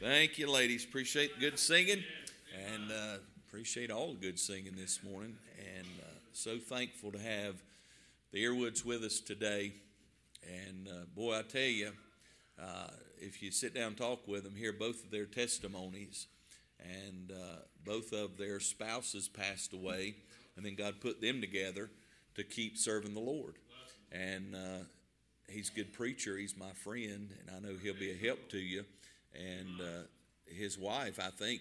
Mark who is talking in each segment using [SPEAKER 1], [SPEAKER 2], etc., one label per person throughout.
[SPEAKER 1] Thank you, ladies. Appreciate the good singing and uh, appreciate all the good singing this morning. And uh, so thankful to have the Earwoods with us today. And uh, boy, I tell you, uh, if you sit down and talk with them, hear both of their testimonies, and uh, both of their spouses passed away, and then God put them together to keep serving the Lord. And uh, he's a good preacher. He's my friend, and I know he'll be a help to you and uh, his wife, I think,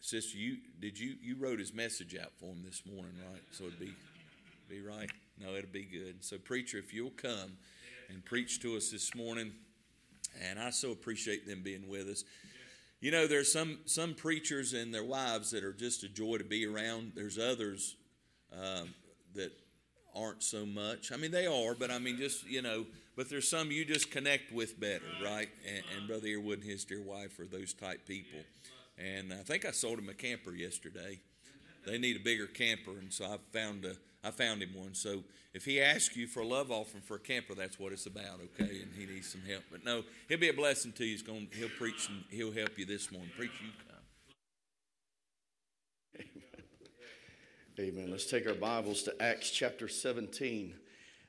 [SPEAKER 1] sister, you did you you wrote his message out for him this morning, right? So it'd be be right. No, it'll be good. So preacher, if you'll come and preach to us this morning, and I so appreciate them being with us. You know, there's some some preachers and their wives that are just a joy to be around. There's others um, that aren't so much. I mean, they are, but I mean, just you know, but there's some you just connect with better, right? And, and Brother Earwood and his dear wife are those type people. And I think I sold him a camper yesterday. They need a bigger camper, and so I found a, I found him one. So if he asks you for a love offering for a camper, that's what it's about, okay? And he needs some help. But no, he'll be a blessing to you. He's going, he'll preach and he'll help you this morning. Preach, you come.
[SPEAKER 2] Amen. Let's take our Bibles to Acts chapter 17.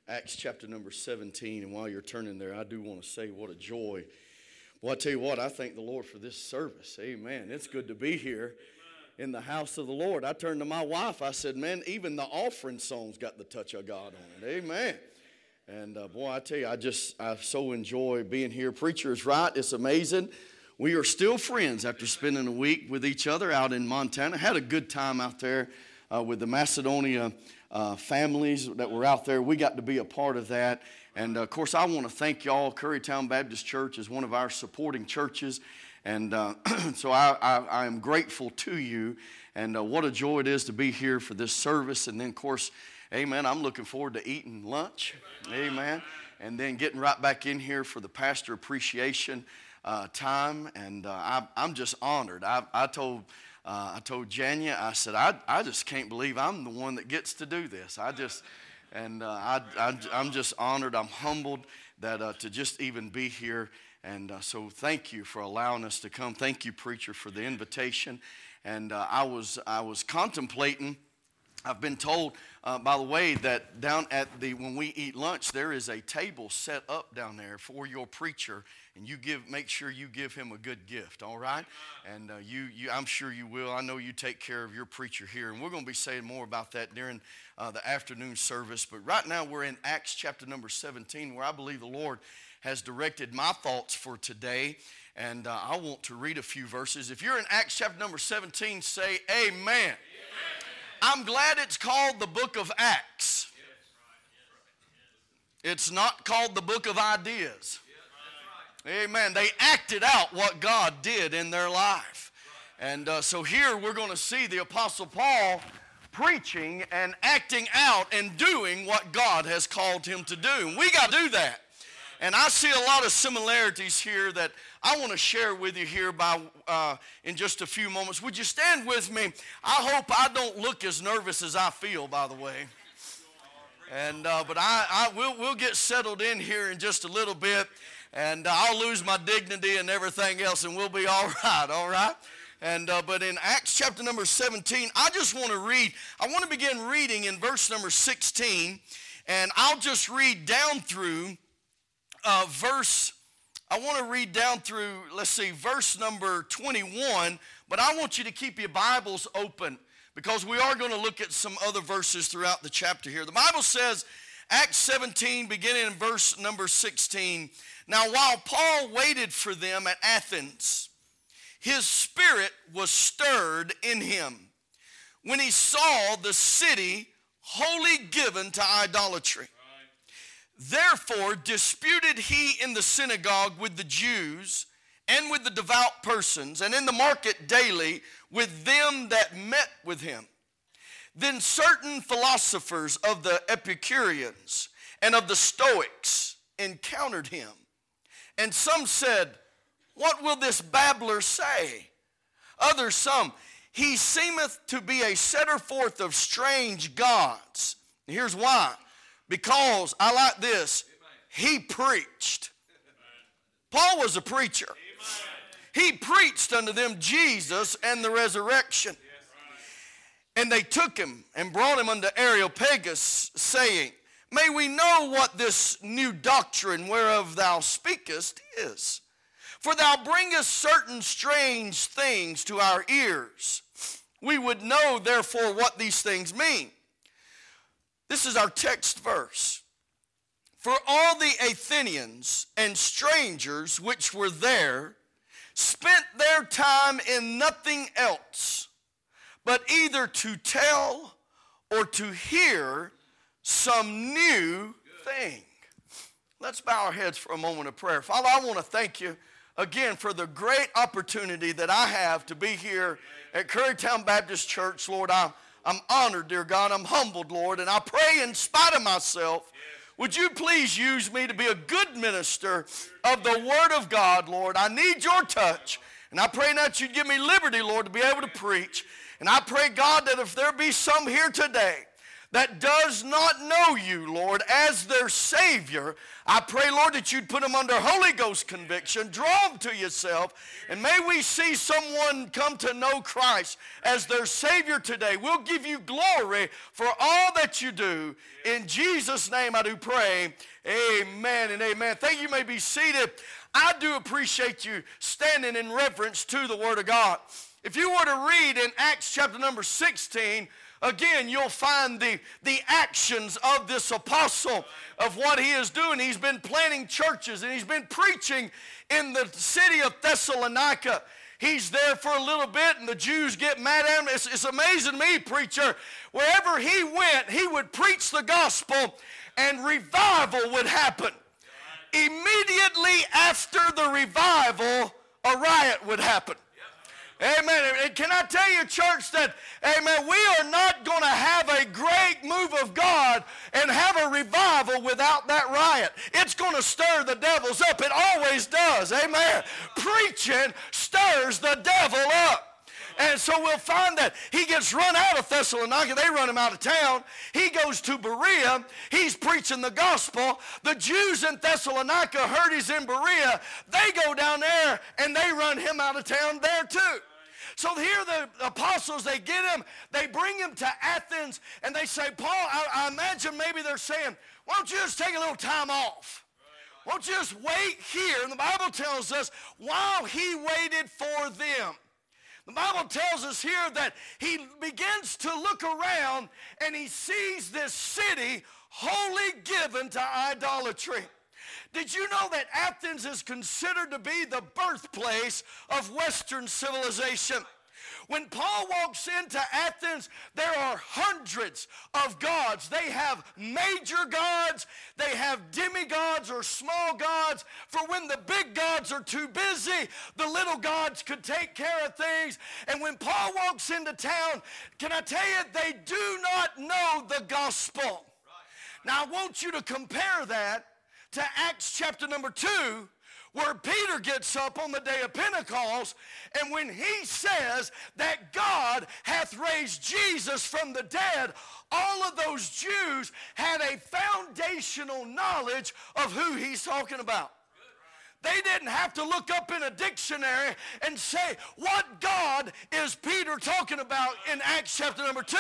[SPEAKER 2] Acts chapter number 17. And while you're turning there, I do want to say what a joy. Well, I tell you what, I thank the Lord for this service. Amen. It's good to be here in the house of the Lord. I turned to my wife, I said, Man, even the offering song's got the touch of God on it. Amen. And uh, boy, I tell you, I just, I so enjoy being here. Preacher is right. It's amazing. We are still friends after spending a week with each other out in Montana. Had a good time out there uh, with the Macedonia uh, families that were out there. We got to be a part of that. And uh, of course, I want to thank y'all. Currytown Baptist Church is one of our supporting churches. And uh, so I, I, I, am grateful to you. And uh, what a joy it is to be here for this service. And then, of course, amen, I'm looking forward to eating lunch. Amen. And then getting right back in here for the pastor appreciation uh, time. And I, am just honored. I, I told uh, I told Janya, I said, I, I just can't believe I'm the one that gets to do this. I just, and uh, I, I, am just honored. I'm humbled that uh, to just even be here. And uh, so thank you for allowing us to come. Thank you, preacher, for the invitation. And uh, I was, I was contemplating. I've been told, uh, by the way, that down at the when we eat lunch, there is a table set up down there for your preacher and you give make sure you give him a good gift all right? And uh, you, you i'm sure you will. I know you take care of your preacher here and we're going to be saying more about that during uh, the afternoon service. But right now we're in acts chapter number 17 where i believe the lord has directed my thoughts for today. And uh, i want to read a few verses. If you're in acts chapter number 17 say amen, amen. I'm glad it's called the book of acts it's not called the book of ideas Amen. They acted out what God did in their life. And uh, so here we're going to see the Apostle Paul preaching and acting out and doing what God has called him to do. And we got to do that. And I see a lot of similarities here that I want to share with you here by uh, in just a few moments. Would you stand with me? I hope I don't look as nervous as I feel, by the way. And uh, but I, I will we'll get settled in here in just a little bit and uh, I'll lose my dignity and everything else, and we'll be all right, all right? And uh, but in Acts chapter number 17, I just want to read. I want to begin reading in verse number 16, and I'll just read down through uh, verse. I want to read down through. Let's see, verse number 21. But I want you to keep your Bibles open because we are going to look at some other verses throughout the chapter here. The Bible says, Acts 17, beginning in verse number 16. Now, while Paul waited for them at Athens, his spirit was stirred in him when he saw the city wholly given to idolatry. Therefore, disputed he in the synagogue with the Jews and with the devout persons, and in the market daily with them that met with him. Then certain philosophers of the Epicureans and of the Stoics encountered him and some said, What will this babbler say? Others, some, He seemeth to be a setter forth of strange gods. Here's why. Because, I like this, he preached. Paul was a preacher. he preached unto them Jesus and the resurrection. And they took him and brought him unto Areopagus, saying, May we know what this new doctrine whereof thou speakest is. For thou bringest certain strange things to our ears. We would know, therefore, what these things mean. This is our text verse. For all the Athenians and strangers which were there spent their time in nothing else but either to tell or to hear some new thing. Let's bow our heads for a moment of prayer. Father, I want to thank you again for the great opportunity that I have to be here at Currytown Baptist Church. Lord, I'm, I'm honored, dear God. I'm humbled, Lord, and I pray in spite of myself. Would you please use me to be a good minister of the Word of God, Lord? I need your touch. And I pray that you'd give me liberty, Lord, to be able to preach. And I pray, God, that if there be some here today that does not know you, Lord, as their Savior, I pray, Lord, that you'd put them under Holy Ghost conviction, draw them to yourself, and may we see someone come to know Christ as their Savior today. We'll give you glory for all that you do. In Jesus' name I do pray. Amen and amen. Thank you. you may be seated. I do appreciate you standing in reverence to the Word of God. If you were to read in Acts chapter number 16, again, you'll find the, the actions of this apostle of what he is doing. He's been planting churches and he's been preaching in the city of Thessalonica. He's there for a little bit and the Jews get mad at him. It's, it's amazing to me, preacher. Wherever he went, he would preach the gospel and revival would happen. Immediately after the revival, a riot would happen. Amen. And can I tell you, church, that, amen, we are not going to have a great move of God and have a revival without that riot. It's going to stir the devils up. It always does. Amen. Preaching stirs the devil up. And so we'll find that he gets run out of Thessalonica. They run him out of town. He goes to Berea. He's preaching the gospel. The Jews in Thessalonica heard he's in Berea. They go down there and they run him out of town there too. So here the apostles, they get him, they bring him to Athens, and they say, Paul, I, I imagine maybe they're saying, why don't you just take a little time off? Why don't you just wait here? And the Bible tells us while he waited for them. The Bible tells us here that he begins to look around and he sees this city wholly given to idolatry. Did you know that Athens is considered to be the birthplace of Western civilization? When Paul walks into Athens, there are hundreds of gods. They have major gods, they have demigods or small gods. For when the big gods are too busy, the little gods could take care of things. And when Paul walks into town, can I tell you, they do not know the gospel. Now, I want you to compare that to Acts chapter number 2, where Peter gets up on the day of Pentecost, and when he says that God hath raised Jesus from the dead, all of those Jews had a foundational knowledge of who he's talking about. They didn't have to look up in a dictionary and say, What God is Peter talking about in Acts chapter number 2?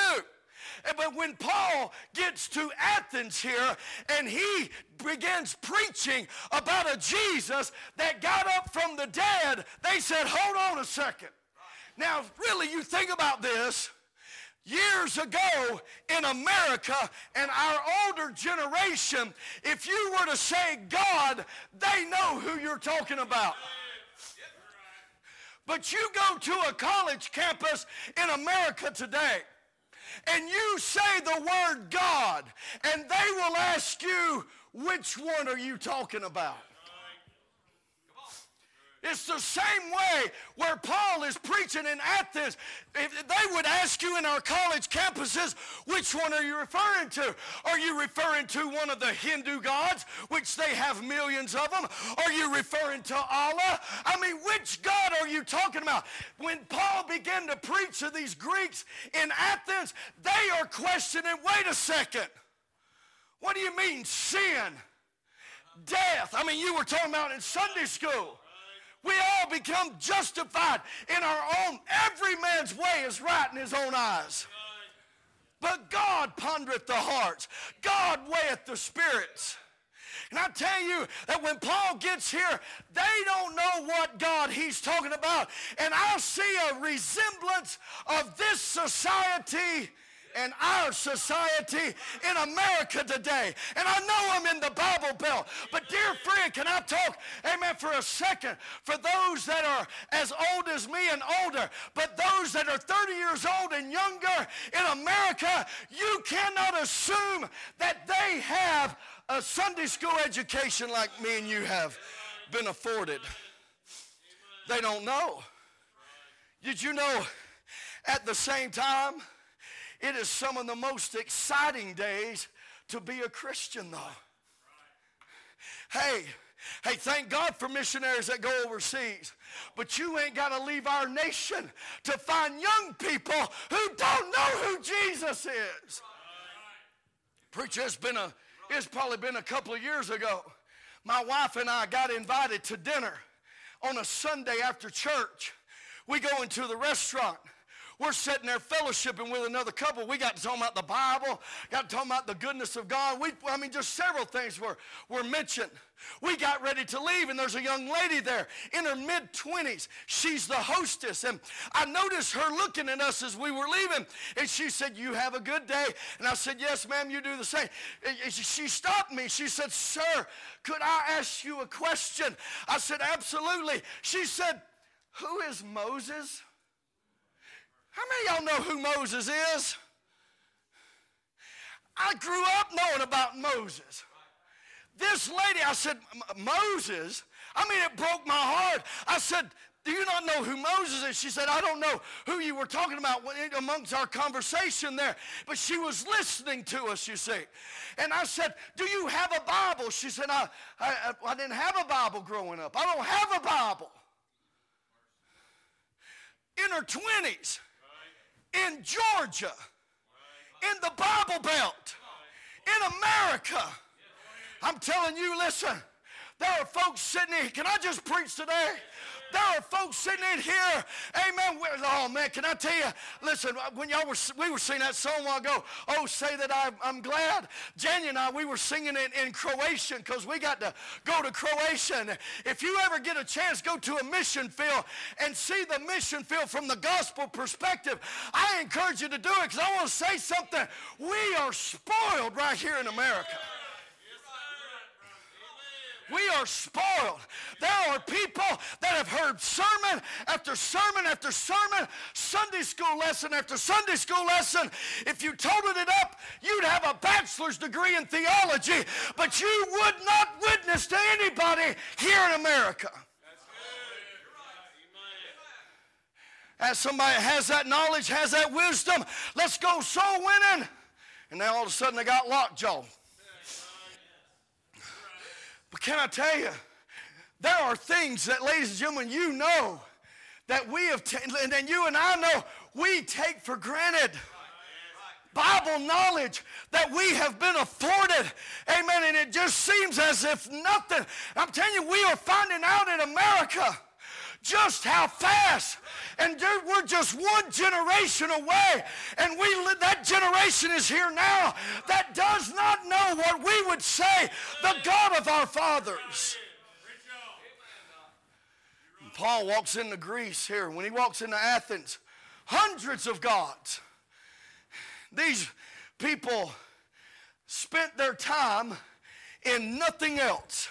[SPEAKER 2] But when Paul gets to Athens here and he begins preaching about a Jesus that got up from the dead, they said, hold on a second. Now, really, you think about this. Years ago in America and our older generation, if you were to say God, they know who you're talking about. But you go to a college campus in America today, and you say the word God, and they will ask you, which one are you talking about? It's the same way where Paul is preaching in Athens. If they would ask you in our college campuses, which one are you referring to? Are you referring to one of the Hindu gods, which they have millions of them? Are you referring to Allah? I mean, which God are you talking about? When Paul began to preach to these Greeks in Athens, they are questioning, wait a second. What do you mean sin? Death. I mean, you were talking about in Sunday school. We all become justified in our own. Every man's way is right in his own eyes. But God pondereth the hearts. God weigheth the spirits. And I tell you that when Paul gets here, they don't know what God he's talking about. And I see a resemblance of this society and our society in America today. And I know I'm in the Bible Belt. But dear friend, can I talk, amen, for a second for those that are as old as me and older, but those that are 30 years old and younger in America, you cannot assume that they have a Sunday school education like me and you have been afforded. They don't know. Did you know at the same time, it is some of the most exciting days to be a Christian, though. Hey, hey, thank God for missionaries that go overseas. But you ain't got to leave our nation to find young people who don't know who Jesus is. Preacher, it's been a it's probably been a couple of years ago. My wife and I got invited to dinner on a Sunday after church. We go into the restaurant. We're sitting there fellowshipping with another couple. We got to talk about the Bible, got to talk about the goodness of God. We, I mean, just several things were, were mentioned. We got ready to leave, and there's a young lady there in her mid 20s. She's the hostess, and I noticed her looking at us as we were leaving, and she said, You have a good day. And I said, Yes, ma'am, you do the same. And she stopped me. She said, Sir, could I ask you a question? I said, Absolutely. She said, Who is Moses? How many of y'all know who Moses is? I grew up knowing about Moses. This lady, I said, Moses? I mean, it broke my heart. I said, do you not know who Moses is? She said, I don't know who you were talking about amongst our conversation there. But she was listening to us, you see. And I said, Do you have a Bible? She said, I, I, I didn't have a Bible growing up. I don't have a Bible. In her 20s in Georgia, in the Bible Belt, in America. I'm telling you, listen, there are folks sitting here. Can I just preach today? There are folks sitting in here, amen. Oh man, can I tell you? Listen, when y'all were we were singing that song a while ago. Oh, say that I'm, I'm glad. Jenny and I we were singing it in Croatian because we got to go to Croatia. if you ever get a chance, go to a mission field and see the mission field from the gospel perspective. I encourage you to do it because I want to say something. We are spoiled right here in America. We are spoiled. There are people that have heard sermon after sermon after sermon, Sunday school lesson after Sunday school lesson. If you totaled it up, you'd have a bachelor's degree in theology, but you would not witness to anybody here in America. As somebody has that knowledge, has that wisdom, let's go soul winning. And now all of a sudden they got locked, lockjaw. But can I tell you, there are things that, ladies and gentlemen, you know that we have, t- and then you and I know we take for granted. Bible knowledge that we have been afforded. Amen. And it just seems as if nothing. I'm telling you, we are finding out in America just how fast. And we're just one generation away. And we that generation is here now that does not know what we would say the God of our fathers. Paul walks into Greece here. When he walks into Athens, hundreds of gods. These people spent their time in nothing else.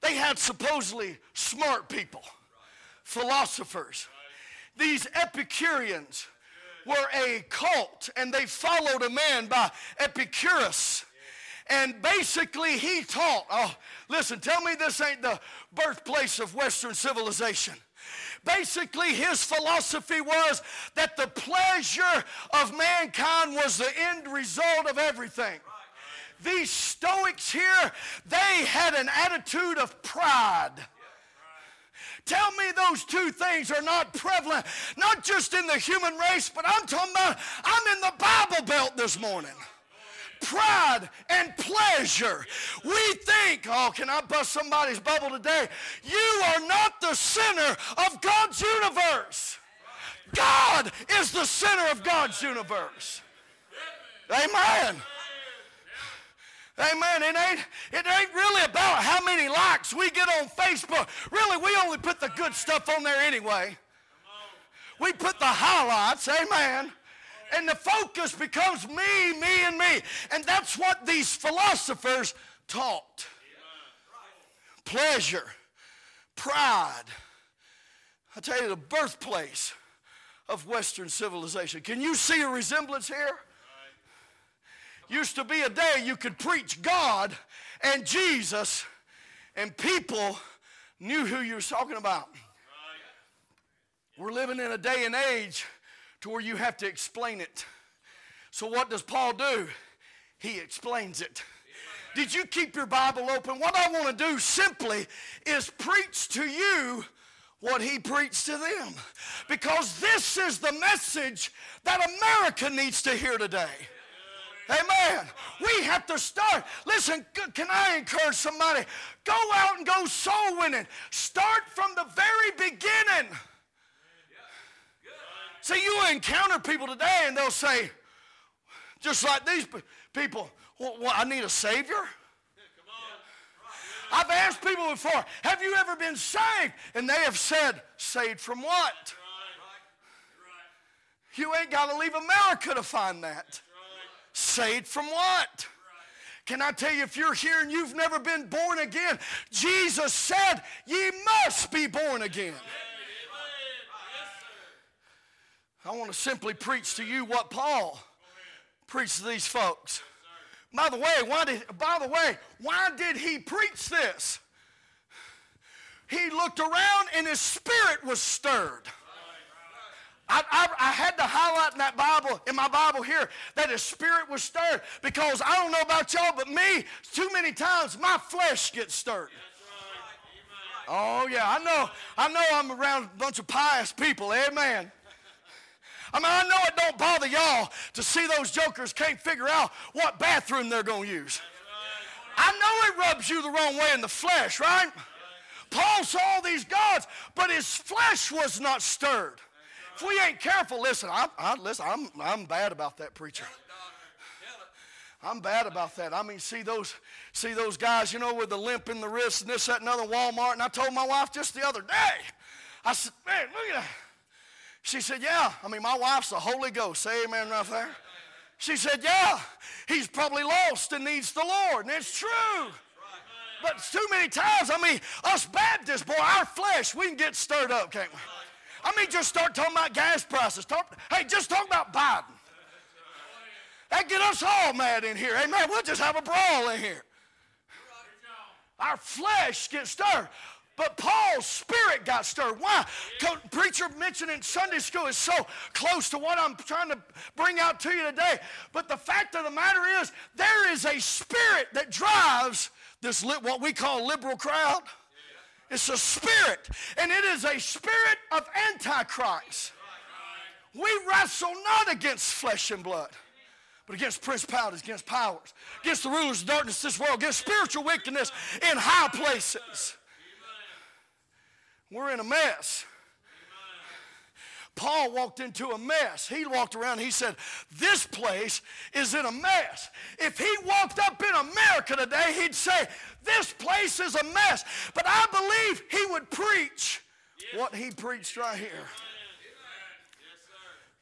[SPEAKER 2] They had supposedly smart people philosophers. These Epicureans were a cult and they followed a man by Epicurus. And basically, he taught. Oh, listen, tell me this ain't the birthplace of Western civilization. Basically, his philosophy was that the pleasure of mankind was the end result of everything. These Stoics here, they had an attitude of pride. Tell me those two things are not prevalent, not just in the human race, but I'm talking about, I'm in the Bible Belt this morning. Pride and pleasure. We think, oh, can I bust somebody's bubble today? You are not the center of God's universe. God is the center of God's universe. Amen. Amen. It ain't, it ain't really about how many likes we get on Facebook. Really, we only put the good stuff on there anyway. We put the highlights. Amen. And the focus becomes me, me, and me. And that's what these philosophers taught pleasure, pride. I tell you, the birthplace of Western civilization. Can you see a resemblance here? Used to be a day you could preach God and Jesus, and people knew who you were talking about. We're living in a day and age to where you have to explain it. So, what does Paul do? He explains it. Did you keep your Bible open? What I want to do simply is preach to you what he preached to them. Because this is the message that America needs to hear today. Amen. We have to start. Listen, can I encourage somebody? Go out and go soul winning. Start from the very beginning. See, you encounter people today and they'll say, just like these people, well, well, I need a Savior. I've asked people before, have you ever been saved? And they have said, saved from what? You ain't got to leave America to find that. Saved from what? Can I tell you, if you're here and you've never been born again, Jesus said, Ye must be born again. I want to simply preach to you what Paul preached to these folks. By the way, why did, by the way, why did he preach this? He looked around and his spirit was stirred. I, I, I, had to highlight in that Bible, in my Bible here, that his spirit was stirred because I don't know about y'all, but me, too many times my flesh gets stirred. Oh yeah, I know. I know I'm around a bunch of pious people. Amen. I mean, I know it don't bother y'all to see those jokers can't figure out what bathroom they're going to use. I know it rubs you the wrong way in the flesh, right? Paul saw these gods, but his flesh was not stirred. If we ain't careful, listen, I, I, listen, I'm, I'm bad about that preacher. I'm bad about that. I mean, see those, see those guys, you know, with the limp in the wrist and this, that, and other Walmart. And I told my wife just the other day, I said, man, look at that. She said, yeah. I mean, my wife's the Holy Ghost. Say amen right there. She said, yeah. He's probably lost and needs the Lord. And it's true. But too many times, I mean, us Baptists, boy, our flesh, we can get stirred up, can't we? I mean, just start talking about gas prices. Talk, hey, just talk about Biden. That get us all mad in here. Amen. We'll just have a brawl in here. Our flesh gets stirred. But Paul's spirit got stirred. Why? Preacher mentioned in Sunday school is so close to what I'm trying to bring out to you today. But the fact of the matter is, there is a spirit that drives this what we call liberal crowd. It's a spirit, and it is a spirit of antichrist. We wrestle not against flesh and blood, but against principalities, against powers, against the rulers of darkness this world, against spiritual wickedness in high places. We're in a mess. Paul walked into a mess. He walked around, he said, This place is in a mess. If he walked up in America today, he'd say, This place is a mess. But I believe he would preach what he preached right here.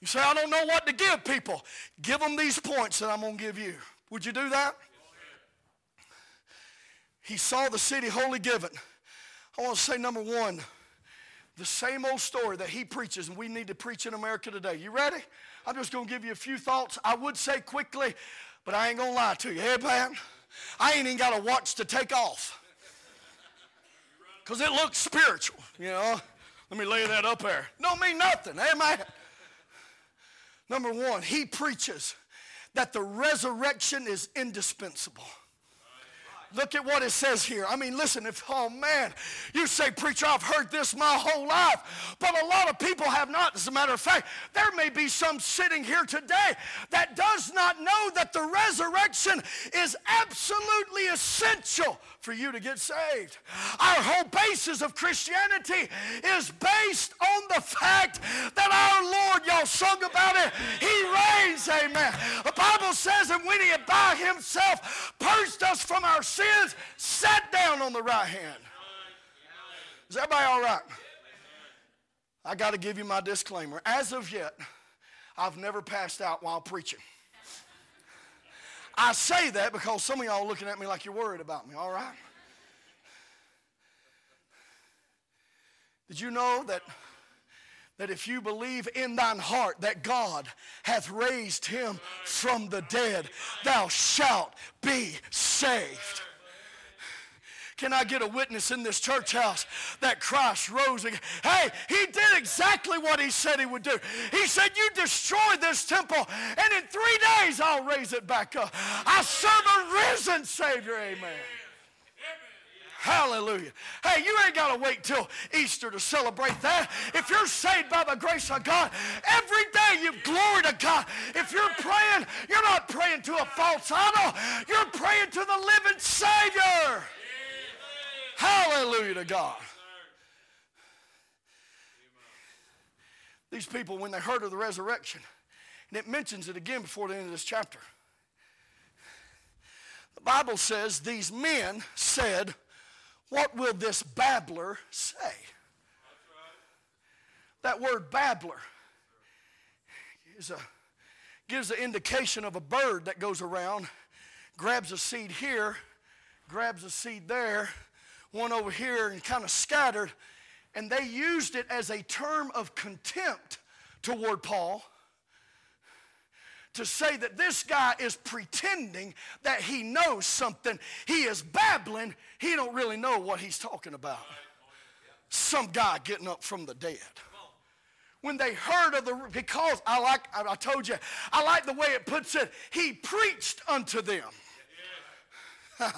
[SPEAKER 2] You say, I don't know what to give people. Give them these points that I'm going to give you. Would you do that? He saw the city wholly given. I want to say, number one, the same old story that he preaches, and we need to preach in America today. You ready? I'm just going to give you a few thoughts. I would say quickly, but I ain't going to lie to you. Hey, man, I ain't even got a watch to take off because it looks spiritual, you know. Let me lay that up there. Don't mean nothing. Amen. Number one, he preaches that the resurrection is indispensable. Look at what it says here. I mean, listen, if, oh man, you say, Preacher, I've heard this my whole life, but a lot of people have not. As a matter of fact, there may be some sitting here today that does not know that the resurrection is absolutely essential for you to get saved. Our whole basis of Christianity is based on the fact that our Lord, y'all sung about it, He reigns, amen. Bible says, and when He had by Himself purged us from our sins, sat down on the right hand. Is everybody all right? I got to give you my disclaimer. As of yet, I've never passed out while preaching. I say that because some of y'all are looking at me like you're worried about me, all right? Did you know that, that if you believe in thine heart that God hath raised him from the dead, thou shalt be saved? Can I get a witness in this church house that Christ rose again? Hey, he did exactly what he said he would do. He said, You destroy this temple, and in three days I'll raise it back up. I serve a risen Savior. Amen. Hallelujah. Hey, you ain't got to wait till Easter to celebrate that. If you're saved by the grace of God, every day you glory to God. If you're praying, you're not praying to a false idol, you're praying to the living Savior. Hallelujah to God. These people, when they heard of the resurrection, and it mentions it again before the end of this chapter. The Bible says these men said, What will this babbler say? That word babbler is a, gives an indication of a bird that goes around, grabs a seed here, grabs a seed there, one over here and kind of scattered. And they used it as a term of contempt toward Paul to say that this guy is pretending that he knows something. He is babbling. He don't really know what he's talking about. Some guy getting up from the dead. When they heard of the, because I like, I told you, I like the way it puts it, he preached unto them.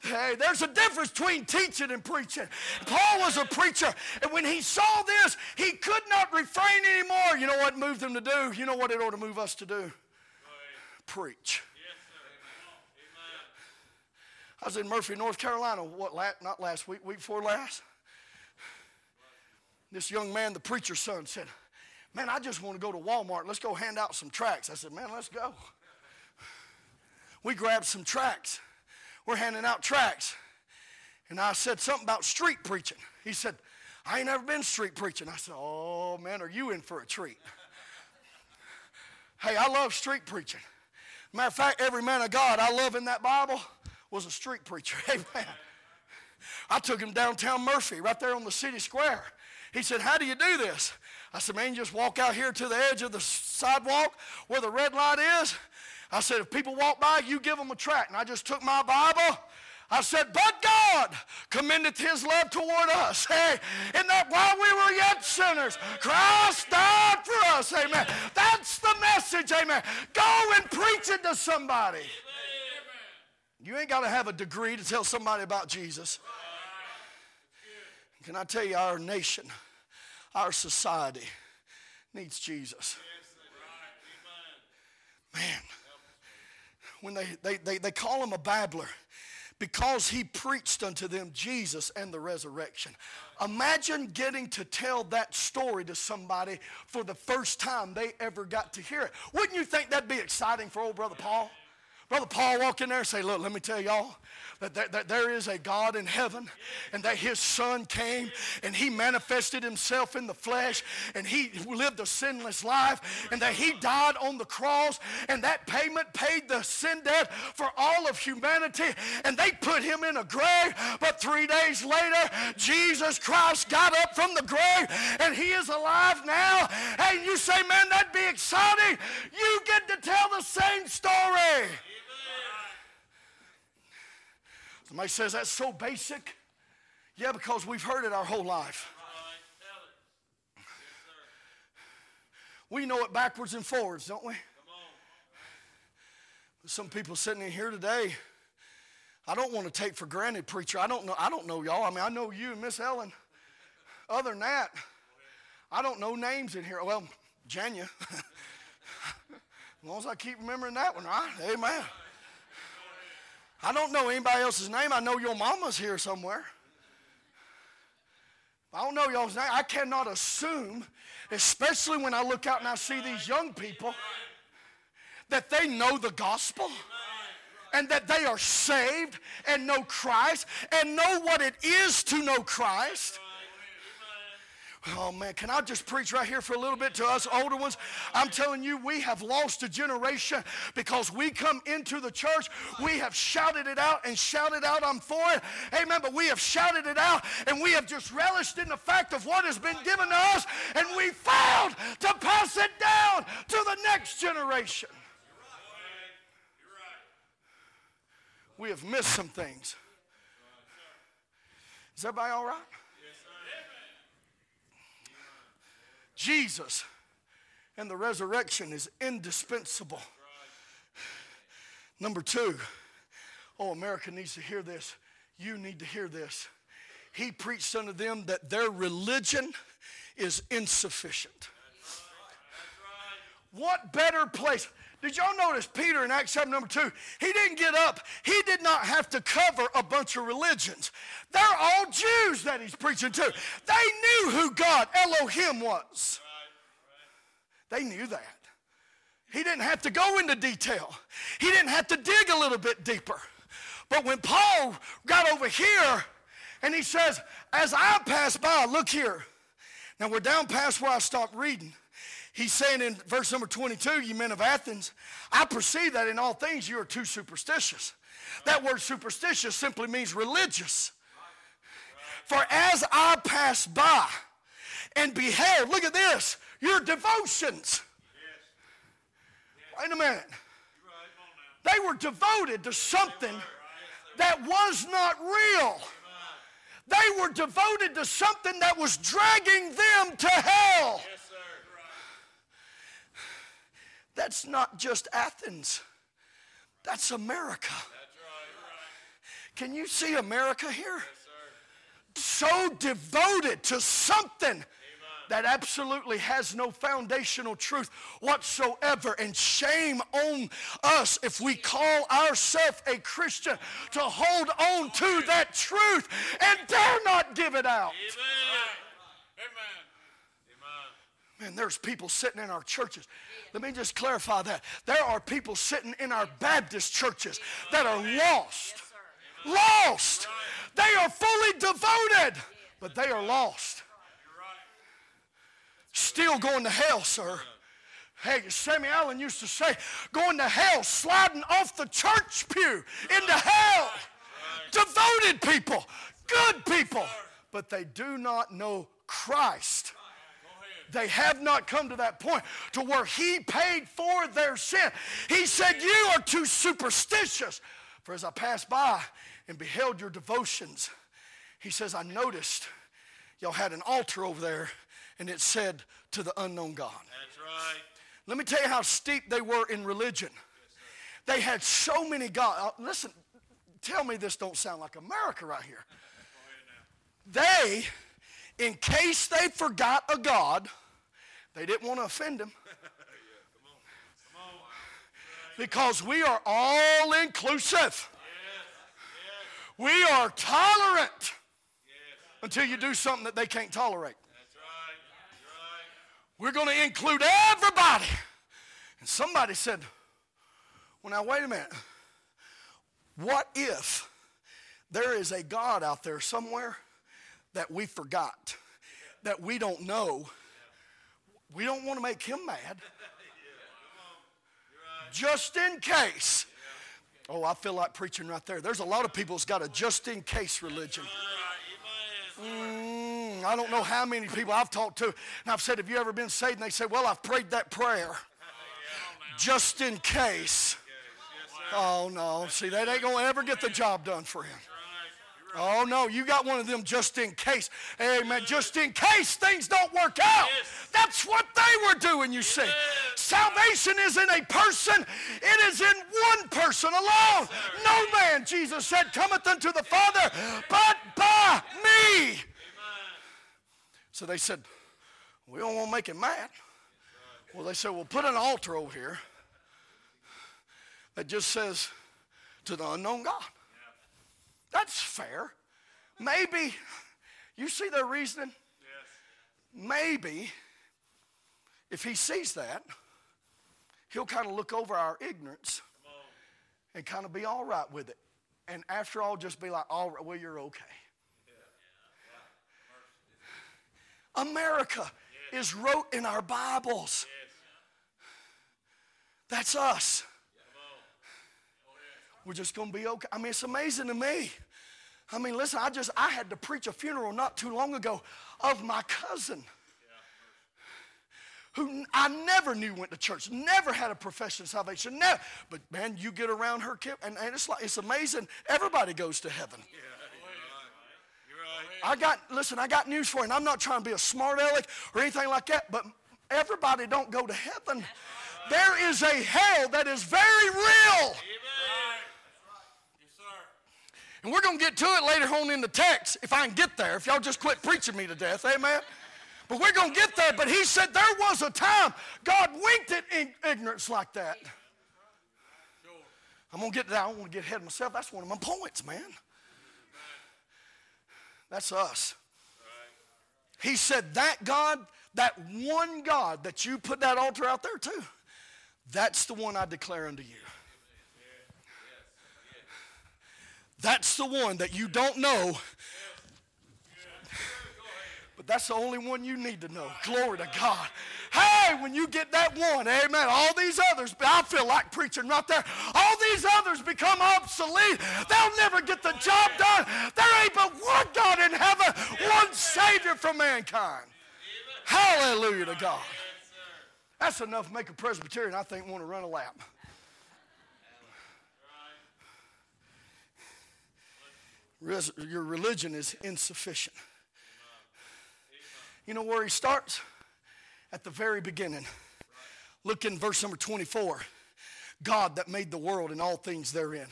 [SPEAKER 2] Hey, there's a difference between teaching and preaching. Paul was a preacher, and when he saw this, he could not refrain anymore. You know what moved him to do? You know what it ought to move us to do? Preach. I was in Murphy, North Carolina, what, last, not last week, week before last. This young man, the preacher's son, said, Man, I just want to go to Walmart. Let's go hand out some tracts. I said, Man, let's go. We grabbed some tracts we're handing out tracts. And I said something about street preaching. He said, I ain't never been street preaching. I said, Oh, man, are you in for a treat? hey, I love street preaching. Matter of fact, every man of God I love in that Bible was a street preacher. Amen. I took him downtown Murphy, right there on the city square. He said, How do you do this? I said, Man, you just walk out here to the edge of the sidewalk where the red light is, I said, if people walk by, you give them a tract. And I just took my Bible. I said, but God commendeth his love toward us. Hey, in that while we were yet sinners, Christ died for us. Amen. That's the message. Amen. Go and preach it to somebody. You ain't got to have a degree to tell somebody about Jesus. Can I tell you, our nation, our society needs Jesus. Man when they, they, they, they call him a babbler because he preached unto them Jesus and the resurrection. Imagine getting to tell that story to somebody for the first time they ever got to hear it. Wouldn't you think that'd be exciting for old brother Paul? Brother Paul walk in there and say, Look, let me tell y'all that there, that there is a God in heaven and that his son came and he manifested himself in the flesh and he lived a sinless life and that he died on the cross and that payment paid the sin debt for all of humanity and they put him in a grave. But three days later, Jesus Christ got up from the grave and he is alive now. And you say, Man, that'd be exciting. You get to tell the same story. Somebody says that's so basic. Yeah, because we've heard it our whole life. We know it backwards and forwards, don't we? Some people sitting in here today, I don't want to take for granted, preacher. I don't know. I don't know y'all. I mean, I know you and Miss Ellen. Other than that, I don't know names in here. Well, Janya. as long as I keep remembering that one, right? Amen. I don't know anybody else's name. I know your mama's here somewhere. I don't know y'all's name. I cannot assume, especially when I look out and I see these young people, that they know the gospel and that they are saved and know Christ and know what it is to know Christ. Oh man, can I just preach right here for a little bit to us older ones? I'm telling you, we have lost a generation because we come into the church, we have shouted it out and shouted out, I'm for it. Amen. But we have shouted it out and we have just relished in the fact of what has been given to us, and we failed to pass it down to the next generation. We have missed some things. Is everybody all right? Jesus and the resurrection is indispensable. Number two, oh, America needs to hear this. You need to hear this. He preached unto them that their religion is insufficient. What better place? Did y'all notice Peter in Acts chapter number two? He didn't get up. He did not have to cover a bunch of religions. They're all Jews that he's preaching to. They knew who God, Elohim, was. They knew that. He didn't have to go into detail, he didn't have to dig a little bit deeper. But when Paul got over here and he says, As I pass by, look here. Now we're down past where I stopped reading. He's saying in verse number 22, you men of Athens, I perceive that in all things you are too superstitious. That word superstitious simply means religious. For as I pass by and beheld, look at this, your devotions. Wait a minute. They were devoted to something that was not real. They were devoted to something that was dragging them to hell. That's not just Athens, that's America. Can you see America here? So devoted to something that absolutely has no foundational truth whatsoever. And shame on us if we call ourselves a Christian to hold on to that truth and dare not give it out. Man, there's people sitting in our churches. Let me just clarify that. There are people sitting in our Baptist churches that are lost. Lost. They are fully devoted, but they are lost. Still going to hell, sir. Hey, Sammy Allen used to say, going to hell, sliding off the church pew into hell. Devoted people, good people, but they do not know Christ. They have not come to that point to where He paid for their sin. He said, You are too superstitious. For as I passed by and beheld your devotions, He says, I noticed y'all had an altar over there and it said to the unknown God.
[SPEAKER 1] That's right.
[SPEAKER 2] Let me tell you how steep they were in religion. They had so many gods. Uh, listen, tell me this don't sound like America right here. They, in case they forgot a God, they didn't want to offend him. Because we are all inclusive. We are tolerant until you do something that they can't tolerate. We're going to include everybody. And somebody said, well, now, wait a minute. What if there is a God out there somewhere that we forgot, that we don't know? We don't want to make him mad. Just in case. Oh, I feel like preaching right there. There's a lot of people that's got a just in case religion. Mm, I don't know how many people I've talked to, and I've said, Have you ever been saved? And they say, Well, I've prayed that prayer just in case. Oh, no. See, that ain't going to ever get the job done for him. Oh no, you got one of them just in case. Amen. Just in case things don't work out. That's what they were doing, you see. Salvation isn't a person, it is in one person alone. No man, Jesus said, cometh unto the Father but by me. So they said, We don't want to make him mad. Well, they said, Well, put an altar over here that just says to the unknown God. That's fair. Maybe, you see their reasoning? Yes. Maybe, if he sees that, he'll kind of look over our ignorance and kind of be all right with it. And after all, just be like, all right, well, you're okay. America is wrote in our Bibles. Yes. That's us. We're just going to be okay. I mean, it's amazing to me. I mean, listen, I just I had to preach a funeral not too long ago of my cousin. Who I never knew went to church, never had a profession of salvation, never. But man, you get around her, and, and it's like it's amazing. Everybody goes to heaven. I got listen. I got news for you. And I'm not trying to be a smart aleck or anything like that, but everybody don't go to heaven. There is a hell that is very real. And we're going to get to it later on in the text if I can get there, if y'all just quit preaching me to death. Amen. But we're going to get there. But he said there was a time God winked at ignorance like that. I'm going to get that. I don't want to get ahead of myself. That's one of my points, man. That's us. He said that God, that one God that you put that altar out there to, that's the one I declare unto you. That's the one that you don't know. But that's the only one you need to know. Glory to God. Hey, when you get that one, amen, all these others, I feel like preaching right there. All these others become obsolete. They'll never get the job done. There ain't but one God in heaven, one Savior for mankind. Hallelujah to God. That's enough to make a Presbyterian, I think, want to run a lap. Your religion is insufficient. You know where he starts? At the very beginning. Look in verse number 24. God that made the world and all things therein.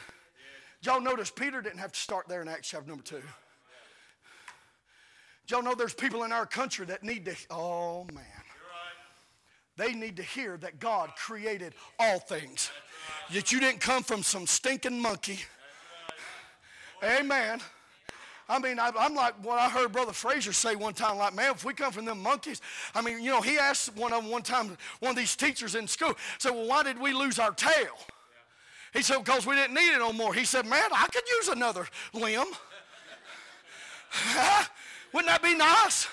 [SPEAKER 2] Did y'all notice Peter didn't have to start there in Acts chapter number 2? Did y'all know there's people in our country that need to, oh man. They need to hear that God created all things. That you didn't come from some stinking monkey Amen. I mean, I, am like what I heard Brother Frazier say one time, like, man, if we come from them monkeys, I mean, you know, he asked one of them one time, one of these teachers in school, said, well, why did we lose our tail? He said, because we didn't need it no more. He said, man, I could use another limb. Wouldn't that be nice?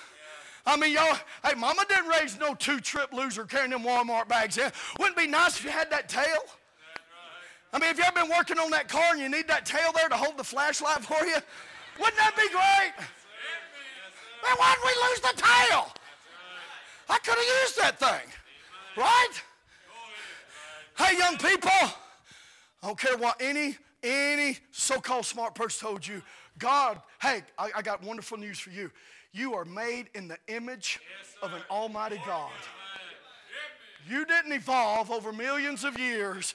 [SPEAKER 2] I mean, y'all, hey, mama didn't raise no two-trip loser carrying them Walmart bags in. Wouldn't it be nice if you had that tail? I mean, if you ever been working on that car and you need that tail there to hold the flashlight for you? Wouldn't that be great? Man, why did we lose the tail? I could have used that thing. Right? Hey, young people, I don't care what any any so-called smart person told you. God, hey, I, I got wonderful news for you. You are made in the image of an almighty God. You didn't evolve over millions of years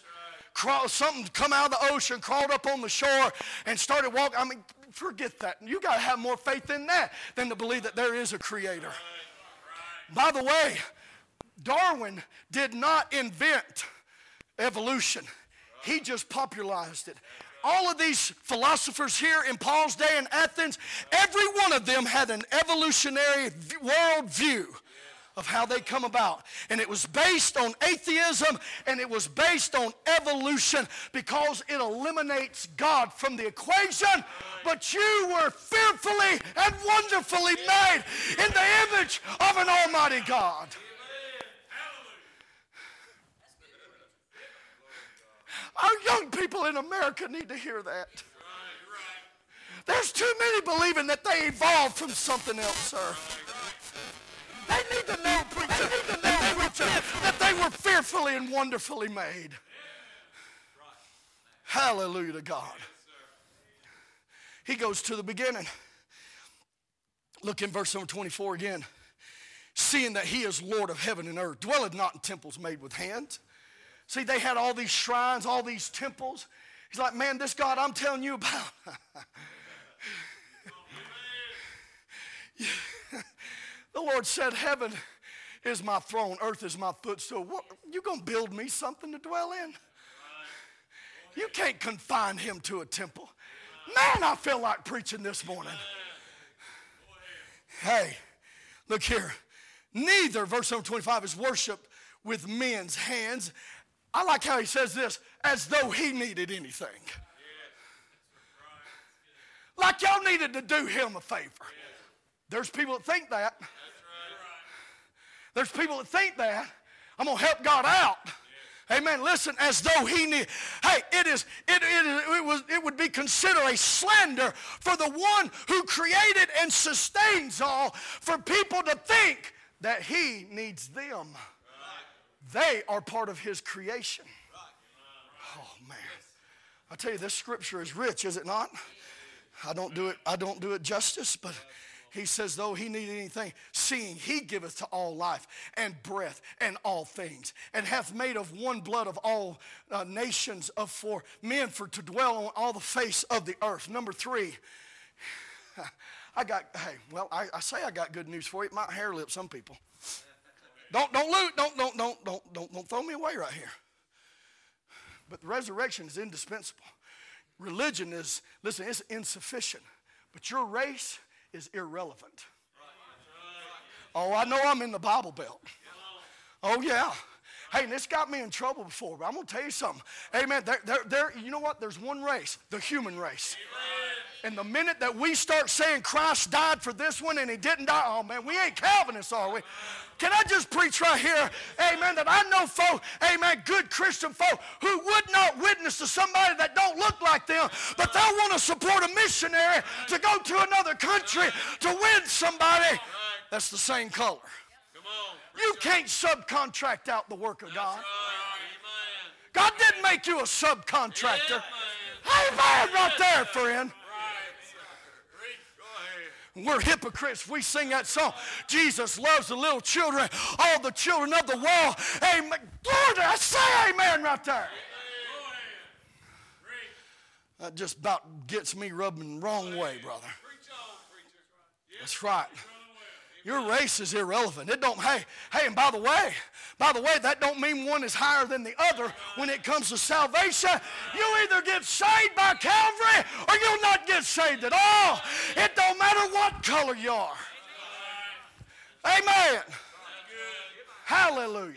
[SPEAKER 2] crawl, something come out of the ocean, crawled up on the shore, and started walking. I mean, forget that. You got to have more faith in that than to believe that there is a creator. By the way, Darwin did not invent evolution, he just popularized it. All of these philosophers here in Paul's day in Athens, every one of them had an evolutionary world view of how they come about. And it was based on atheism and it was based on evolution because it eliminates God from the equation. But you were fearfully and wonderfully made in the image of an almighty God. Our young people in America need to hear that. There's too many believing that they evolved from something else, sir. They need to know, preacher, they need to know, preacher, that they were fearfully and wonderfully made. Hallelujah to God. he goes to the beginning. Look in verse number 24 again. Seeing that he is Lord of heaven and earth, dwelleth not in temples made with hands. See, they had all these shrines, all these temples. He's like, man, this God I'm telling you about. the Lord said, Heaven is my throne, earth is my footstool. What, you gonna build me something to dwell in? You can't confine him to a temple. Man, I feel like preaching this morning. Hey, look here. Neither, verse number 25, is worshiped with men's hands. I like how he says this as though he needed anything. Like y'all needed to do him a favor. There's people that think that. There's people that think that. I'm going to help God out. Amen. Listen, as though he knew. Hey, it is. It, it, it was. It would be considered a slander for the one who created and sustains all, for people to think that he needs them. They are part of his creation. Oh man, I tell you, this scripture is rich, is it not? I don't do it. I don't do it justice, but he says, though he need anything, seeing he giveth to all life and breath and all things, and hath made of one blood of all uh, nations of for men for to dwell on all the face of the earth. Number three, I got, hey, well, I, I say I got good news for you. It might hair lip some people. Don't, don't loot, don't, don't, don't, don't, don't, don't throw me away right here. But the resurrection is indispensable. Religion is, listen, it's insufficient. But your race, is irrelevant. Oh, I know I'm in the Bible Belt. Oh, yeah. Hey, and this got me in trouble before, but I'm going to tell you something. Amen. There, there, there, you know what? There's one race, the human race. And the minute that we start saying Christ died for this one and he didn't die, oh man, we ain't Calvinists, are we? Can I just preach right here, amen, that I know folk, amen, good Christian folk who would not witness to somebody that don't look like them, but they'll want to support a missionary to go to another country to win somebody that's the same color. You can't subcontract out the work of God. God didn't make you a subcontractor. Amen, right there, friend. We're hypocrites. We sing that song. Jesus loves the little children, all the children of the world. Amen. Lord, I say amen right there. That just about gets me rubbing the wrong way, brother. That's right. Your race is irrelevant. It don't, hey, hey, and by the way, by the way, that don't mean one is higher than the other when it comes to salvation. You either get saved by Calvary or you'll not get saved at all. It don't matter what color you are. Amen. Hallelujah.